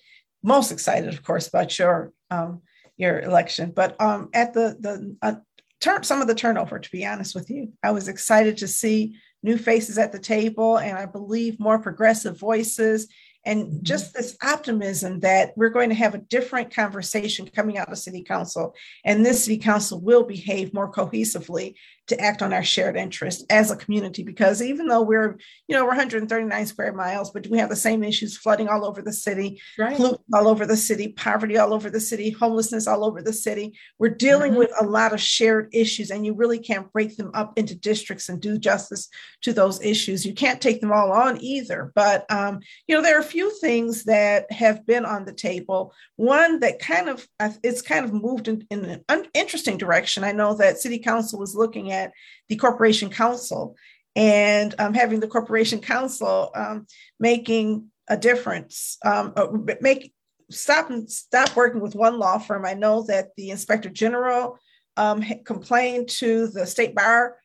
S1: most excited of course about your um, your election but um, at the the uh, turn some of the turnover to be honest with you i was excited to see new faces at the table, and I believe more progressive voices and mm-hmm. just this optimism that we're going to have a different conversation coming out of city council and this city council will behave more cohesively to act on our shared interest as a community because even though we're you know we're 139 square miles but we have the same issues flooding all over the city right. all over the city poverty all over the city homelessness all over the city we're dealing mm-hmm. with a lot of shared issues and you really can't break them up into districts and do justice to those issues you can't take them all on either but um, you know there are a few things that have been on the table one that kind of it's kind of moved in, in an interesting direction i know that city council was looking at at the Corporation Counsel and um, having the Corporation Counsel um, making a difference, um, uh, make stop and stop working with one law firm. I know that the Inspector General um, complained to the State Bar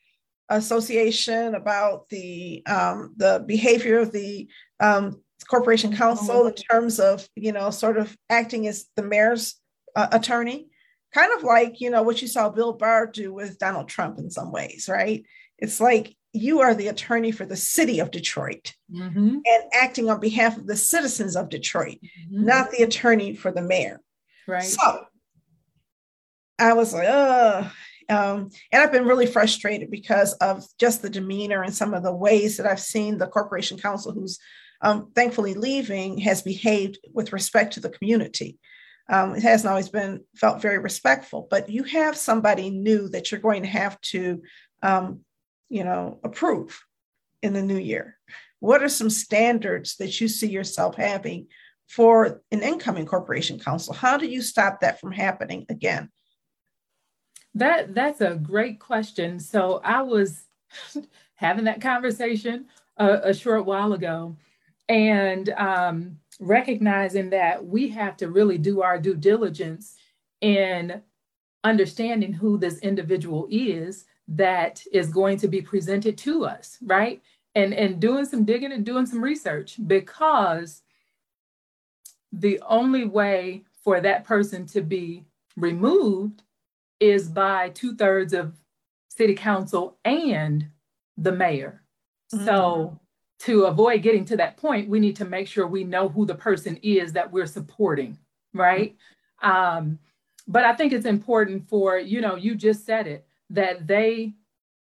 S1: Association about the um, the behavior of the um, Corporation Counsel in terms of you know sort of acting as the mayor's uh, attorney kind of like you know what you saw bill barr do with donald trump in some ways right it's like you are the attorney for the city of detroit mm-hmm. and acting on behalf of the citizens of detroit mm-hmm. not the attorney for the mayor
S2: right
S1: so i was like uh um, and I've been really frustrated because of just the demeanor and some of the ways that I've seen the corporation counsel, who's um, thankfully leaving, has behaved with respect to the community. Um, it hasn't always been felt very respectful, but you have somebody new that you're going to have to, um, you know, approve in the new year. What are some standards that you see yourself having for an incoming corporation counsel How do you stop that from happening again?
S2: That that's a great question. So I was <laughs> having that conversation a, a short while ago, and um, recognizing that we have to really do our due diligence in understanding who this individual is that is going to be presented to us, right? And and doing some digging and doing some research because the only way for that person to be removed is by two thirds of city council and the mayor. Mm-hmm. So to avoid getting to that point, we need to make sure we know who the person is that we're supporting, right? Um, but I think it's important for, you know, you just said it, that they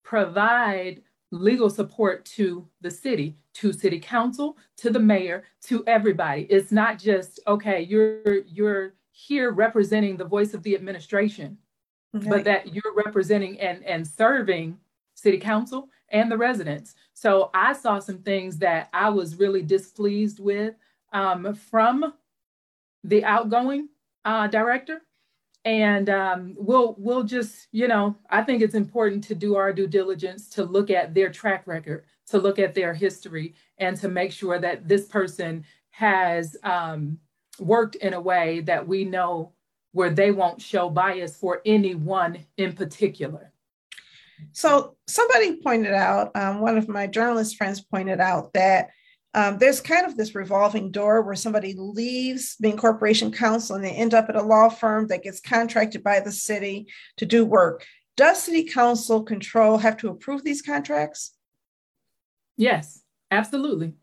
S2: provide legal support to the city, to city council, to the mayor, to everybody. It's not just, okay, you're you're here representing the voice of the administration, okay. but that you're representing and, and serving city council and the residents. So I saw some things that I was really displeased with um, from the outgoing uh, director. And um, we'll we'll just you know I think it's important to do our due diligence to look at their track record, to look at their history, and to make sure that this person has um, worked in a way that we know where they won't show bias for anyone in particular.
S1: So somebody pointed out, um, one of my journalist friends pointed out that um, there's kind of this revolving door where somebody leaves being corporation counsel and they end up at a law firm that gets contracted by the city to do work. Does city council control have to approve these contracts?
S2: Yes, absolutely.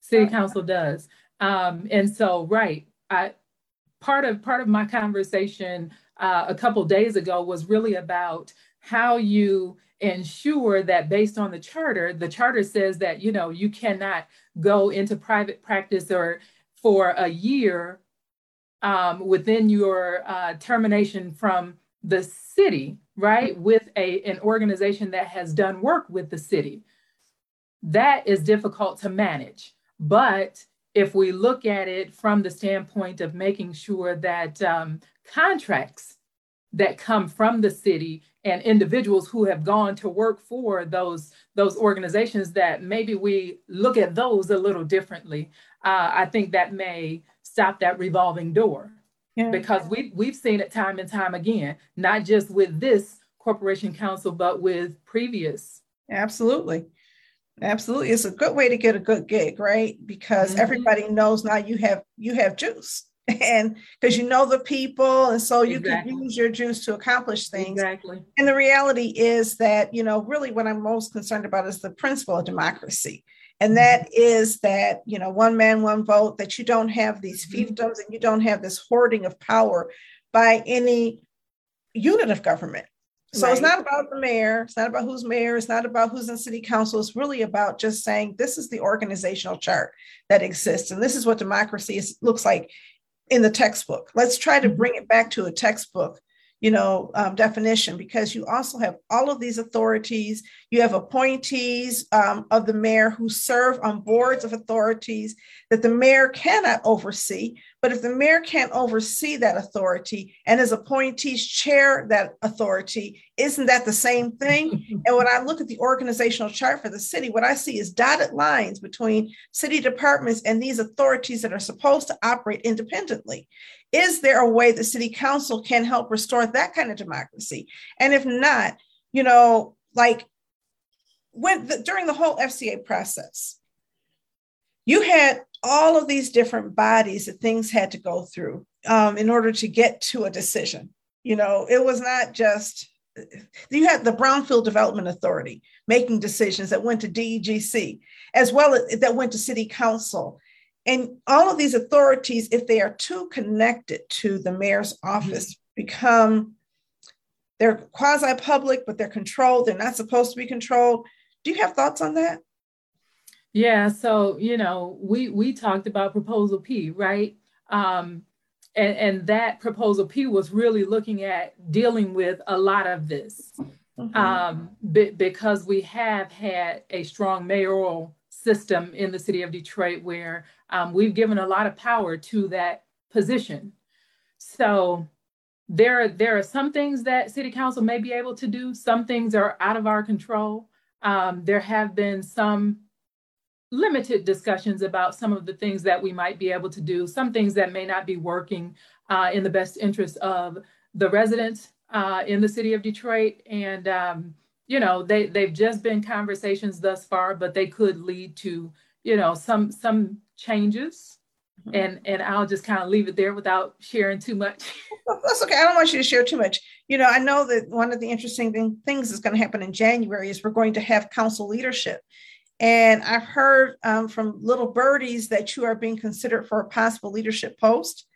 S2: City council does. Um, and so, right, I, part of part of my conversation uh, a couple days ago was really about how you ensure that based on the charter, the charter says that, you know, you cannot go into private practice or for a year um, within your uh, termination from the city, right, with a, an organization that has done work with the city. That is difficult to manage. But if we look at it from the standpoint of making sure that um, contracts that come from the city and individuals who have gone to work for those those organizations that maybe we look at those a little differently uh, i think that may stop that revolving door. Yeah. because we, we've seen it time and time again not just with this corporation counsel but with previous.
S1: Absolutely. Absolutely. It's a good way to get a good gig right? Because mm-hmm. everybody knows now you have you have juice and because you know the people and so you exactly. can use your juice to accomplish things
S2: exactly
S1: and the reality is that you know really what i'm most concerned about is the principle of democracy and mm-hmm. that is that you know one man one vote that you don't have these mm-hmm. fiefdoms and you don't have this hoarding of power by any unit of government so right. it's not about the mayor it's not about who's mayor it's not about who's in city council it's really about just saying this is the organizational chart that exists and this is what democracy is, looks like in the textbook. Let's try to mm-hmm. bring it back to a textbook, you know, um, definition because you also have all of these authorities. You have appointees um, of the mayor who serve on boards of authorities that the mayor cannot oversee. But if the mayor can't oversee that authority and his appointees chair that authority, isn't that the same thing? <laughs> and when I look at the organizational chart for the city, what I see is dotted lines between city departments and these authorities that are supposed to operate independently. Is there a way the city council can help restore that kind of democracy? And if not, you know, like when the, during the whole FCA process, you had all of these different bodies that things had to go through um, in order to get to a decision. You know, it was not just you had the Brownfield Development Authority making decisions that went to DEGC, as well as that went to City Council. And all of these authorities, if they are too connected to the mayor's office, become they're quasi-public, but they're controlled. They're not supposed to be controlled. Do you have thoughts on that?
S2: Yeah, so you know, we we talked about proposal P, right? Um, and, and that proposal P was really looking at dealing with a lot of this mm-hmm. um, be, because we have had a strong mayoral system in the city of Detroit where um, we've given a lot of power to that position. So there, there are some things that city council may be able to do. Some things are out of our control. Um, there have been some limited discussions about some of the things that we might be able to do, some things that may not be working uh, in the best interest of the residents uh, in the city of Detroit. And, um, you know, they, they've just been conversations thus far, but they could lead to, you know, some, some changes. Mm-hmm. And, and I'll just kind of leave it there without sharing too much. <laughs>
S1: That's okay. I don't want you to share too much. You know, I know that one of the interesting thing, things that's going to happen in January is we're going to have council leadership. And I've heard um, from little birdies that you are being considered for a possible leadership post.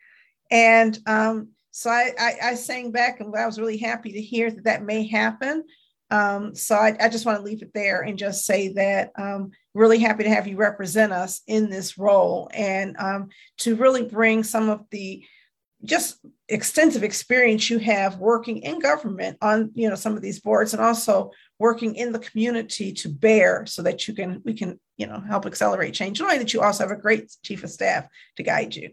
S1: And um, so I, I, I, sang back and I was really happy to hear that that may happen. Um, so I, I, just want to leave it there and just say that um, really happy to have you represent us in this role and um, to really bring some of the just extensive experience you have working in government on you know some of these boards and also working in the community to bear so that you can we can you know help accelerate change knowing that you also have a great chief of staff to guide you.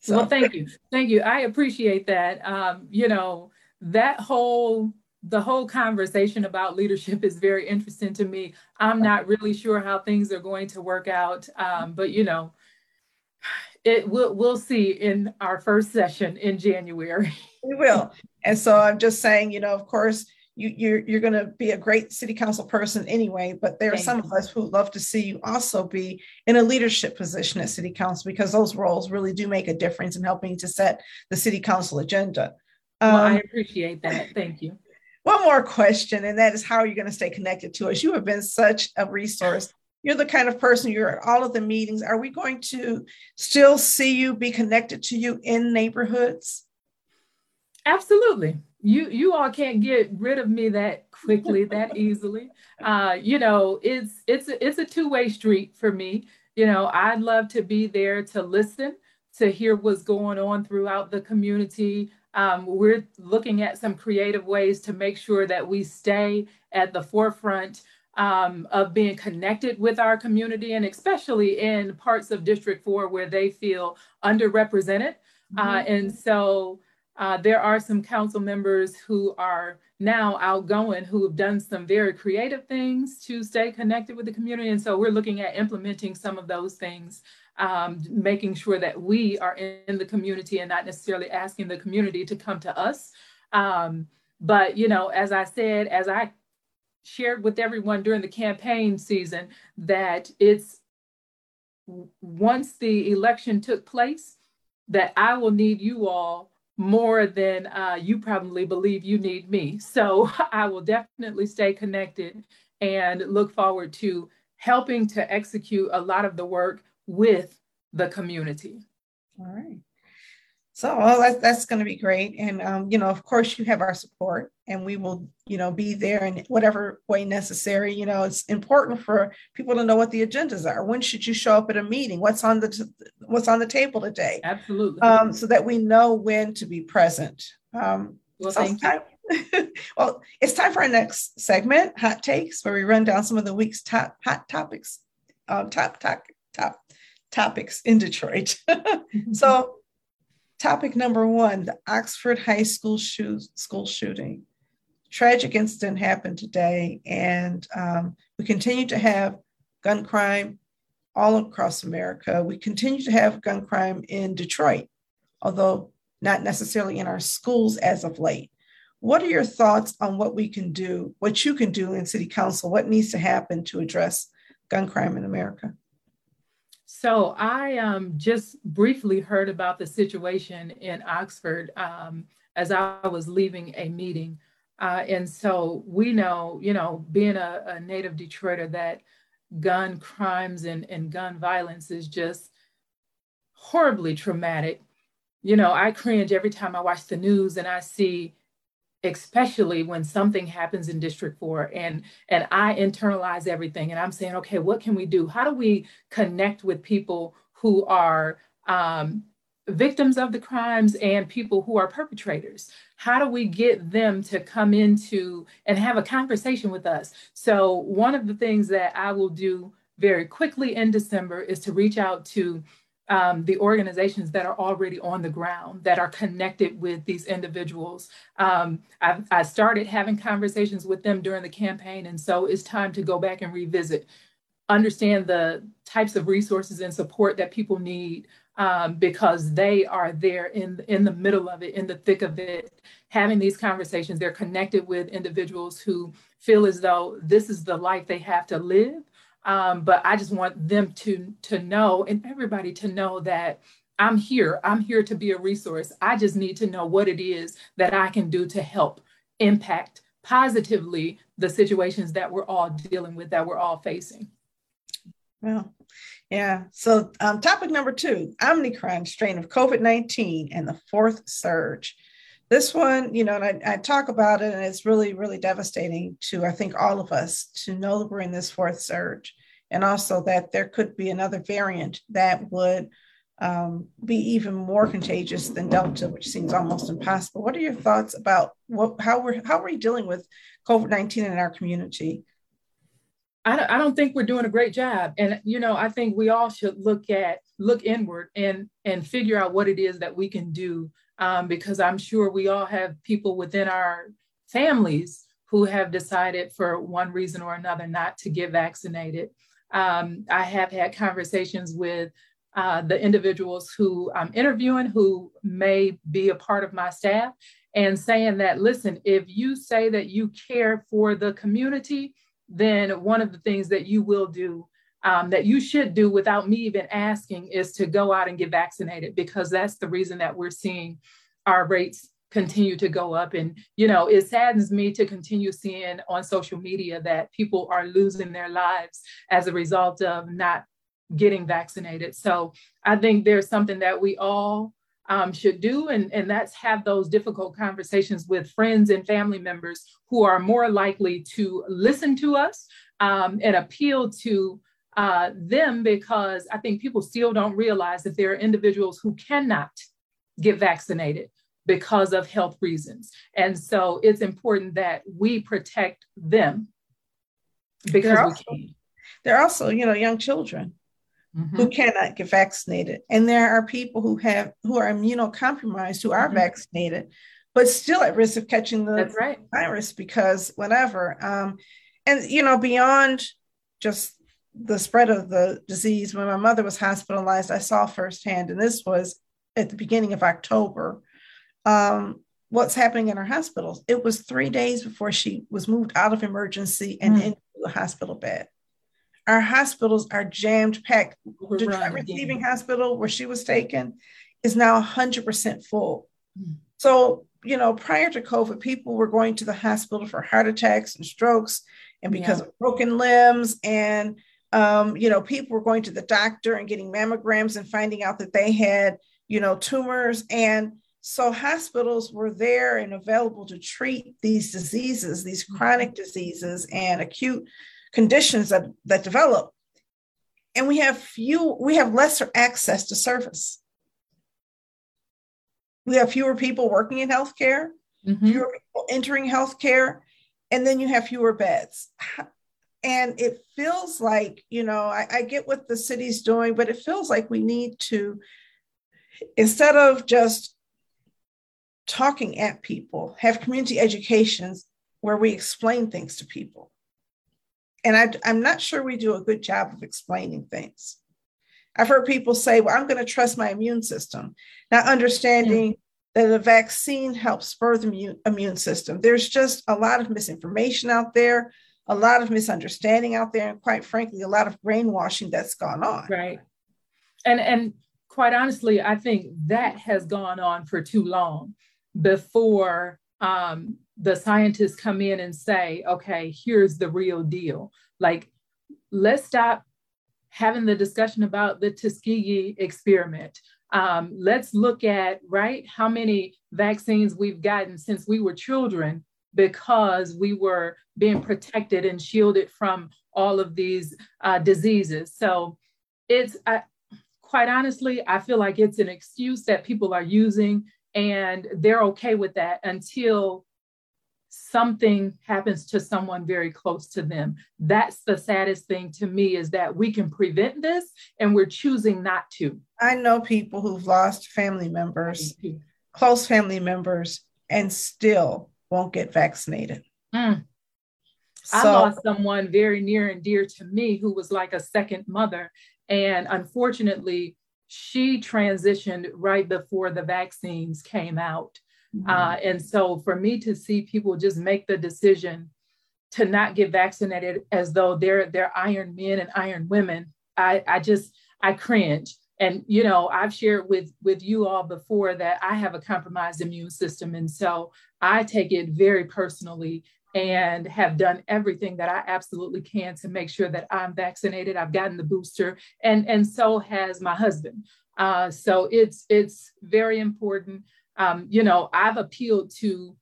S2: So. well thank you. Thank you. I appreciate that. Um, you know that whole the whole conversation about leadership is very interesting to me. I'm not really sure how things are going to work out um, but you know it we'll, we'll see in our first session in January. <laughs>
S1: We will. And so I'm just saying, you know, of course, you, you're you're going to be a great city council person anyway. But there are Thank some you. of us who love to see you also be in a leadership position at city council because those roles really do make a difference in helping to set the city council agenda.
S2: Um, well, I um, appreciate that. Thank you.
S1: One more question, and that is how are you going to stay connected to us? You have been such a resource you're the kind of person you're at all of the meetings. Are we going to still see you be connected to you in neighborhoods?
S2: Absolutely. You you all can't get rid of me that quickly, that <laughs> easily. Uh, you know, it's it's it's a two-way street for me. You know, I'd love to be there to listen, to hear what's going on throughout the community. Um, we're looking at some creative ways to make sure that we stay at the forefront um, of being connected with our community and especially in parts of District 4 where they feel underrepresented. Mm-hmm. Uh, and so uh, there are some council members who are now outgoing who have done some very creative things to stay connected with the community. And so we're looking at implementing some of those things, um, making sure that we are in the community and not necessarily asking the community to come to us. Um, but, you know, as I said, as I shared with everyone during the campaign season that it's once the election took place that I will need you all more than uh, you probably believe you need me. So <laughs> I will definitely stay connected and look forward to helping to execute a lot of the work with the community.
S1: All right. So well, that, that's going to be great. And, um, you know, of course, you have our support and we will, you know, be there in whatever way necessary. You know, it's important for people to know what the agendas are. When should you show up at a meeting? What's on the what's on the table today?
S2: Absolutely.
S1: Um, so that we know when to be present. Um,
S2: well, thank
S1: you. <laughs> well, it's time for our next segment, hot takes, where we run down some of the week's top hot topics, um, top top top topics in Detroit. <laughs> so Topic number one the Oxford High School shoot, school shooting. Tragic incident happened today, and um, we continue to have gun crime all across America. We continue to have gun crime in Detroit, although not necessarily in our schools as of late. What are your thoughts on what we can do, what you can do in City Council? What needs to happen to address gun crime in America?
S2: So I um, just briefly heard about the situation in Oxford um, as I was leaving a meeting. Uh, and so we know, you know, being a, a native Detroiter, that gun crimes and, and gun violence is just horribly traumatic. You know, I cringe every time I watch the news and I see especially when something happens in district 4 and and i internalize everything and i'm saying okay what can we do? How do we connect with people who are um, victims of the crimes and people who are perpetrators? How do we get them to come into and have a conversation with us? So one of the things that i will do very quickly in December is to reach out to um, the organizations that are already on the ground that are connected with these individuals. Um, i I started having conversations with them during the campaign, and so it's time to go back and revisit, understand the types of resources and support that people need um, because they are there in in the middle of it, in the thick of it, having these conversations. They're connected with individuals who feel as though this is the life they have to live um, but I just want them to to know and everybody to know that I'm here. I'm here to be a resource. I just need to know what it is that I can do to help impact positively the situations that we're all dealing with, that we're all facing.
S1: Well, yeah. So, um, topic number two Omicron strain of COVID 19 and the fourth surge. This one, you know, and I, I, talk about it, and it's really, really devastating to, I think, all of us to know that we're in this fourth surge, and also that there could be another variant that would um, be even more contagious than Delta, which seems almost impossible. What are your thoughts about what, how we're how are we dealing with COVID nineteen in our community?
S2: I don't, I don't think we're doing a great job, and you know, I think we all should look at look inward and and figure out what it is that we can do um, because I'm sure we all have people within our families who have decided for one reason or another not to get vaccinated. Um, I have had conversations with uh, the individuals who I'm interviewing who may be a part of my staff and saying that, listen, if you say that you care for the community, then one of the things that you will do um, that you should do without me even asking is to go out and get vaccinated because that's the reason that we're seeing our rates continue to go up. And, you know, it saddens me to continue seeing on social media that people are losing their lives as a result of not getting vaccinated. So I think there's something that we all um, should do, and, and that's have those difficult conversations with friends and family members who are more likely to listen to us um, and appeal to uh, them because I think people still don't realize that there are individuals who cannot get vaccinated because of health reasons. And so it's important that we protect them because
S1: also, we can. There are also, you know, young children mm-hmm. who cannot get vaccinated. And there are people who have who are immunocompromised who are mm-hmm. vaccinated, but still at risk of catching the
S2: right.
S1: virus because whatever. Um, and you know, beyond just the spread of the disease, when my mother was hospitalized, I saw firsthand, and this was at the beginning of October, um, what's happening in our hospitals. It was three days before she was moved out of emergency and mm. into a hospital bed. Our hospitals are jammed packed. The Detroit Receiving Hospital, where she was taken, is now 100% full. Mm. So, you know, prior to COVID, people were going to the hospital for heart attacks and strokes and because yeah. of broken limbs and um, you know, people were going to the doctor and getting mammograms and finding out that they had, you know, tumors. And so hospitals were there and available to treat these diseases, these mm-hmm. chronic diseases and acute conditions that, that develop. And we have few, we have lesser access to service. We have fewer people working in healthcare, mm-hmm. fewer people entering healthcare, and then you have fewer beds. And it feels like, you know, I, I get what the city's doing, but it feels like we need to, instead of just talking at people, have community educations where we explain things to people. And I, am not sure we do a good job of explaining things. I've heard people say, well, I'm going to trust my immune system, not understanding that a vaccine helps spur the immune, immune system. There's just a lot of misinformation out there, a lot of misunderstanding out there, and quite frankly, a lot of brainwashing that's gone on.
S2: Right. And and quite honestly, I think that has gone on for too long before um, the scientists come in and say, okay, here's the real deal. Like, let's stop having the discussion about the Tuskegee experiment. Um, let's look at, right, how many vaccines we've gotten since we were children because we were being protected and shielded from all of these uh, diseases. So it's, I, quite honestly, I feel like it's an excuse that people are using and they're okay with that until something happens to someone very close to them. That's the saddest thing to me is that we can prevent this and we're choosing not to.
S1: I know people who've lost family members, close family members, and still won't get vaccinated. Mm.
S2: So, I lost someone very near and dear to me who was like a second mother. And unfortunately, she transitioned right before the vaccines came out. Mm-hmm. Uh, and so for me to see people just make the decision to not get vaccinated as though they're they're iron men and iron women, I, I just I cringe. And you know, I've shared with with you all before that I have a compromised immune system, and so I take it very personally and have done everything that I absolutely can to make sure that I'm vaccinated. I've gotten the booster, and and so has my husband. Uh, so it's it's very important um, you know, I've appealed to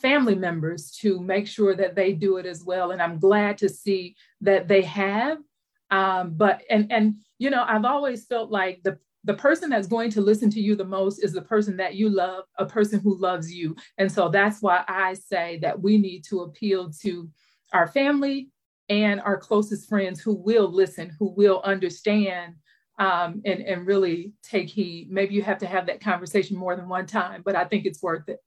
S2: family members to make sure that they do it as well. And I'm glad to see that they have. Um, but and and you know, I've always felt like the the person that's going to listen to you the most is the person that you love, a person who loves you. And so that's why I say that we need to appeal to our family and our closest friends who will listen, who will understand um, and, and really take heed. Maybe you have to have that conversation more than one time, but I think it's worth it.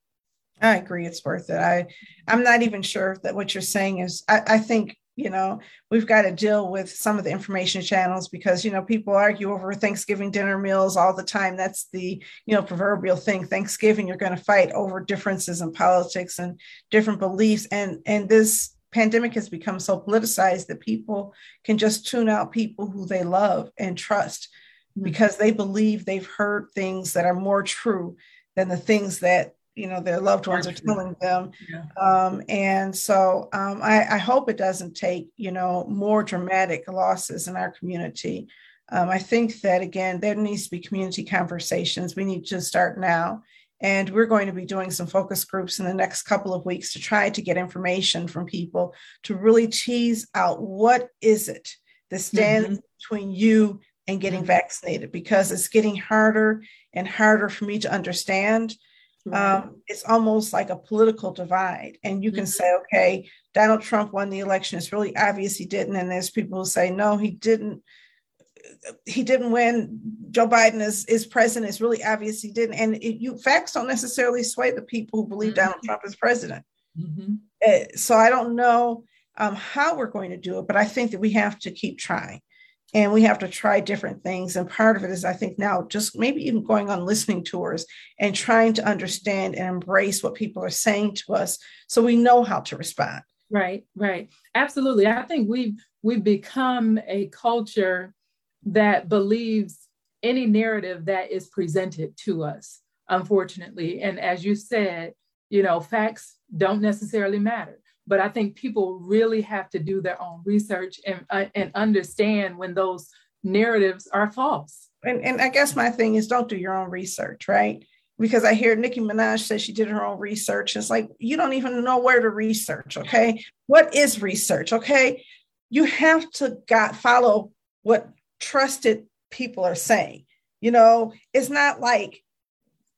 S1: I agree, it's worth it. I I'm not even sure that what you're saying is. I, I think you know we've got to deal with some of the information channels because you know people argue over Thanksgiving dinner meals all the time. That's the you know proverbial thing. Thanksgiving, you're going to fight over differences in politics and different beliefs, and and this pandemic has become so politicized that people can just tune out people who they love and trust mm-hmm. because they believe they've heard things that are more true than the things that you know their loved ones are telling them yeah. um, and so um, I, I, hope it doesn't take you know more dramatic losses in our community um, i think that again there needs to be community conversations we need to start now and we're going to be doing some focus groups in the next couple of weeks to try to get information from people to really tease out what is it that stands mm-hmm. between you and getting mm-hmm. vaccinated because it's getting harder and harder for me to understand. Um, it's almost like a political divide. And you can mm-hmm. say, okay, Donald Trump won the election. It's really obvious he didn't. And there's people who say, no, he didn't he didn't win. Joe Biden is, is president. It's really obvious he didn't. And it, you facts don't necessarily sway the people who believe mm-hmm. Donald Trump is president. Mm-hmm. Uh, so I don't know um, how we're going to do it, but I think that we have to keep trying and we have to try different things. And part of it is, I think, now just maybe even going on listening tours and trying to understand and embrace what people are saying to us so we know how to respond.
S2: Right, right. Absolutely. I think we've we've become a culture that believes any narrative that is presented to us, unfortunately. And as you said, you know, facts don't necessarily matter. But I think people really have to do their own research and, uh, and understand when those narratives are false.
S1: And, and I guess my thing is don't do your own research, right? Because I hear Nicki Minaj say she did her own research. It's like you don't even know where to research. Okay. What is research? Okay. You have to got follow what trusted people are saying. You know, it's not like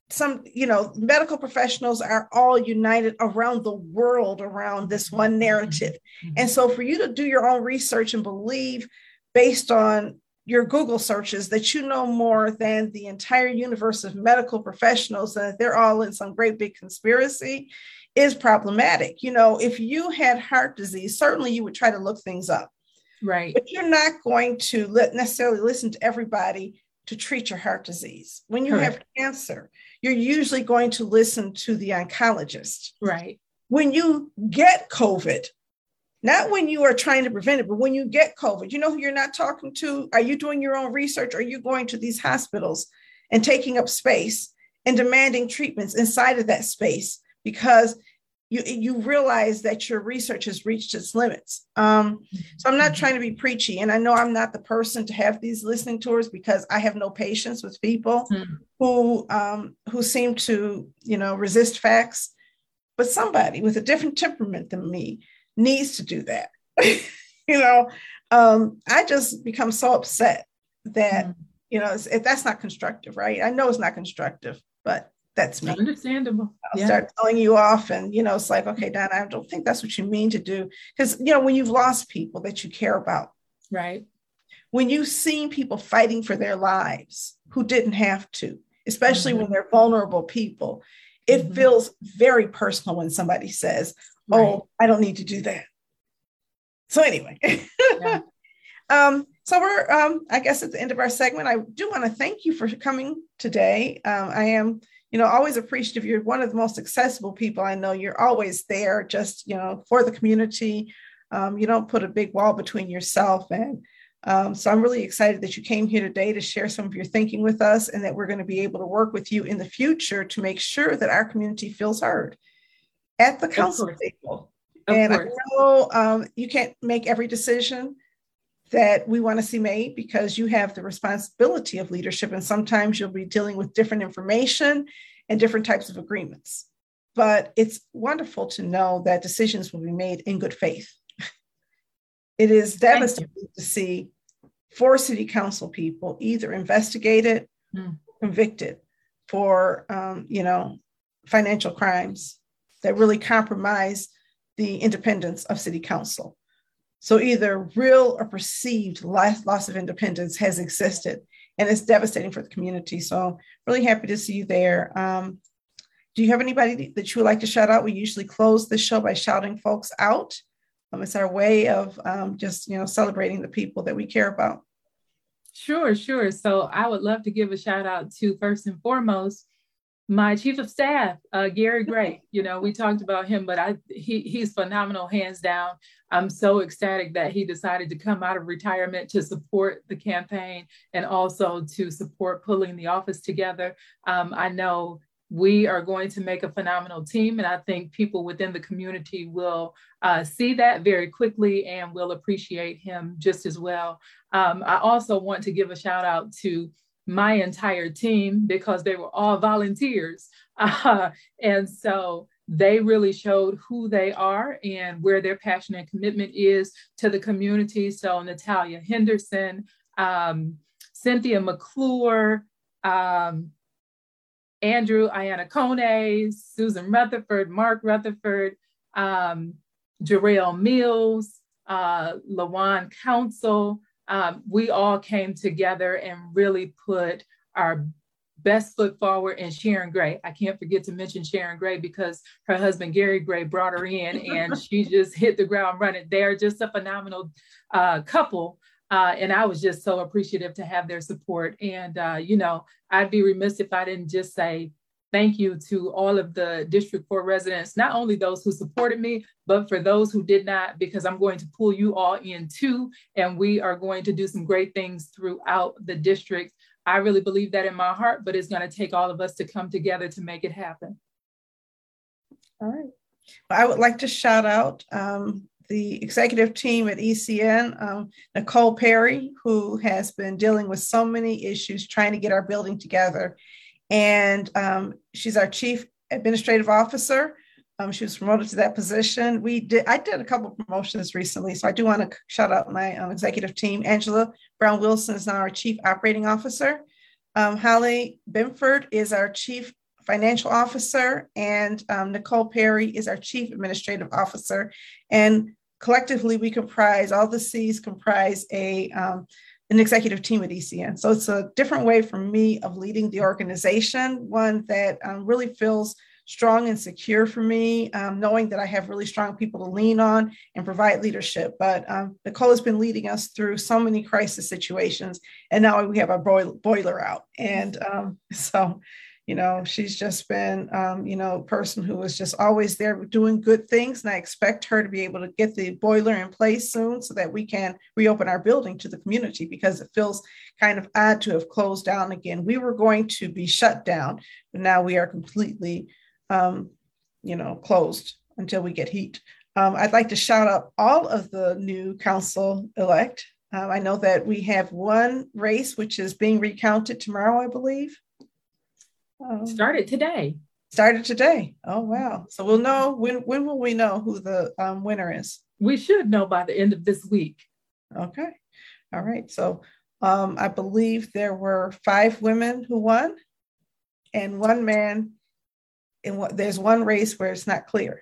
S1: some, you know, medical professionals are all united around the world around this one narrative. Mm-hmm. And so for you to do your own research and believe based on your Google searches that you know more than the entire universe of medical professionals and that they're all in some great big conspiracy is problematic. You know, if you had heart disease, certainly you would try to look things up.
S2: Right.
S1: But you're not going to let necessarily listen to everybody to treat your heart disease. When you Correct. have cancer, you're usually going to listen to the oncologist.
S2: Right.
S1: When you get COVID, not when you are trying to prevent it, but when you get COVID, you know who you're not talking to? Are you doing your own research? Are you going to these hospitals and taking up space and demanding treatments inside of that space? Because you you realize that your research has reached its limits. Um, so I'm not trying to be preachy, and I know I'm not the person to have these listening tours because I have no patience with people mm-hmm. who um, who seem to you know resist facts. But somebody with a different temperament than me needs to do that. <laughs> you know, um, I just become so upset that mm-hmm. you know if that's not constructive, right? I know it's not constructive, but That's me.
S2: Understandable.
S1: I'll yeah. start telling you off, and you know, it's like, okay, Donna, I don't think that's what you mean to do, because you know, when you've lost people that you care about,
S2: right?
S1: When you've seen people fighting for their lives who didn't have to, especially mm-hmm. when they're vulnerable people, it mm-hmm. feels very personal when somebody says, "Oh, right. I don't need to do that." So anyway, yeah. <laughs> um, so we're, um, I guess, at the end of our segment. I do want to thank you for coming today. Um, I am you know, always appreciative. You're one of the most accessible people I know. You're always there, just you know, for the community. Um, you don't put a big wall between yourself and. Um, so I'm really excited that you came here today to share some of your thinking with us, and that we're going to be able to work with you in the future to make sure that our community feels heard at the council table. and I know um, you can't make every decision, that we want to see made because you have the responsibility of leadership. And sometimes you'll be dealing with different information and different types of agreements. But it's wonderful to know that decisions will be made in good faith. <laughs> it is devastating to see four city council people either investigated, mm. convicted for, um, you know, financial crimes that really compromise the independence of city council. So either real or perceived loss, of independence has existed, and it's devastating for the community. So really happy to see you there. Um, do you have anybody that you would like to shout out? We usually close the show by shouting folks out. Um, it's our way of um, just you know celebrating the people that we care about.
S2: Sure, sure. So I would love to give a shout out to first and foremost my chief of staff, uh, Gary Gray. You know, we talked about him, but I he he's phenomenal, hands down. I'm so ecstatic that he decided to come out of retirement to support the campaign and also to support pulling the office together. Um, I know we are going to make a phenomenal team, and I think people within the community will uh, see that very quickly and will appreciate him just as well. Um, I also want to give a shout out to my entire team because they were all volunteers. <laughs> Uh, and so they really showed who they are and where their passion and commitment is to the community. So Natalia Henderson, um, Cynthia McClure, um, Andrew Iannacone, Susan Rutherford, Mark Rutherford, um, Jarrell Mills, uh, Lawan Council, um, we all came together and really put our best foot forward and Sharon Gray. I can't forget to mention Sharon Gray because her husband Gary Gray brought her in <laughs> and she just hit the ground running. They're just a phenomenal uh, couple. Uh, and I was just so appreciative to have their support. And, uh, you know, I'd be remiss if I didn't just say thank you to all of the District 4 residents, not only those who supported me, but for those who did not, because I'm going to pull you all in too, and we are going to do some great things throughout the district. I really believe that in my heart, but it's going to take all of us to come together to make it happen.
S1: All right. Well, I would like to shout out um, the executive team at ECN, um, Nicole Perry, who has been dealing with so many issues trying to get our building together and um, she's our chief administrative officer. Um, she was promoted to that position. We did. I did a couple of promotions recently, so I do want to shout out my um, executive team. Angela Brown Wilson is now our chief operating officer. Um, Holly Bimford is our chief financial officer, and um, Nicole Perry is our chief administrative officer. And collectively, we comprise all the C's comprise a um, an executive team at ECN. So it's a different way for me of leading the organization, one that um, really feels strong and secure for me, um, knowing that I have really strong people to lean on and provide leadership. But um, Nicole has been leading us through so many crisis situations, and now we have our boiler out. And um, <laughs> so you know she's just been um, you know person who was just always there doing good things and i expect her to be able to get the boiler in place soon so that we can reopen our building to the community because it feels kind of odd to have closed down again. We were going to be shut down but now we are completely um, you know closed until we get heat. Um, i'd like to shout out all of the new council elect. Um, i know that we have one race which is being recounted tomorrow i believe
S2: um, started today.
S1: Started today. Oh wow! So we'll know when. When will we know who the um, winner is?
S2: We should know by the end of this week.
S1: Okay. All right. So um, I believe there were five women who won, and one man And what there's one race where it's not clear.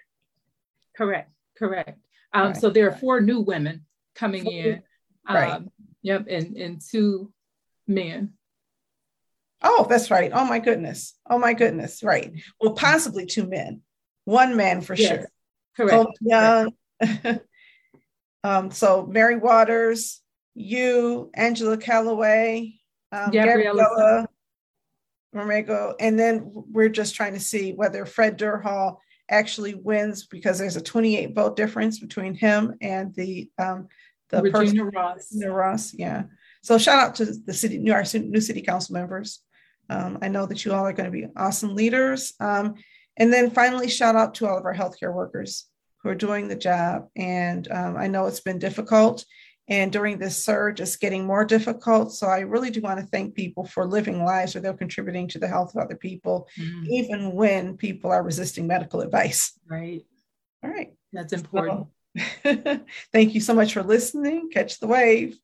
S2: Correct, correct. Um,
S1: Right,
S2: so there are four new women coming
S1: Four
S2: in.
S1: right.
S2: Um, yep, and, and two men.
S1: Oh, that's right. Oh my goodness. Oh my goodness. Right. Well, possibly two men, one man for
S2: Yes,
S1: sure.
S2: Correct.
S1: Young. <laughs> um, so Mary Waters, you, Angela Calloway, um,
S2: Gabriella
S1: Gabriella and then we're just trying to see whether Fred Durhal actually wins because there's a 28 vote difference between him and the um, the person
S2: Ross.
S1: Regina Ross, yeah. So shout out to the city, new our new city council members. Um, I know that you all are going to be awesome leaders. Um, and then finally, shout out to all of our healthcare workers who are doing the job. And um, I know it's been difficult. And during this surge, it's getting more difficult. So I really do want to thank people for living lives where they're contributing to the health of other people,
S2: Mhm,
S1: even when people are resisting medical advice.
S2: Right.
S1: All right.
S2: That's important. <laughs>
S1: Thank you so much for listening. Catch the wave.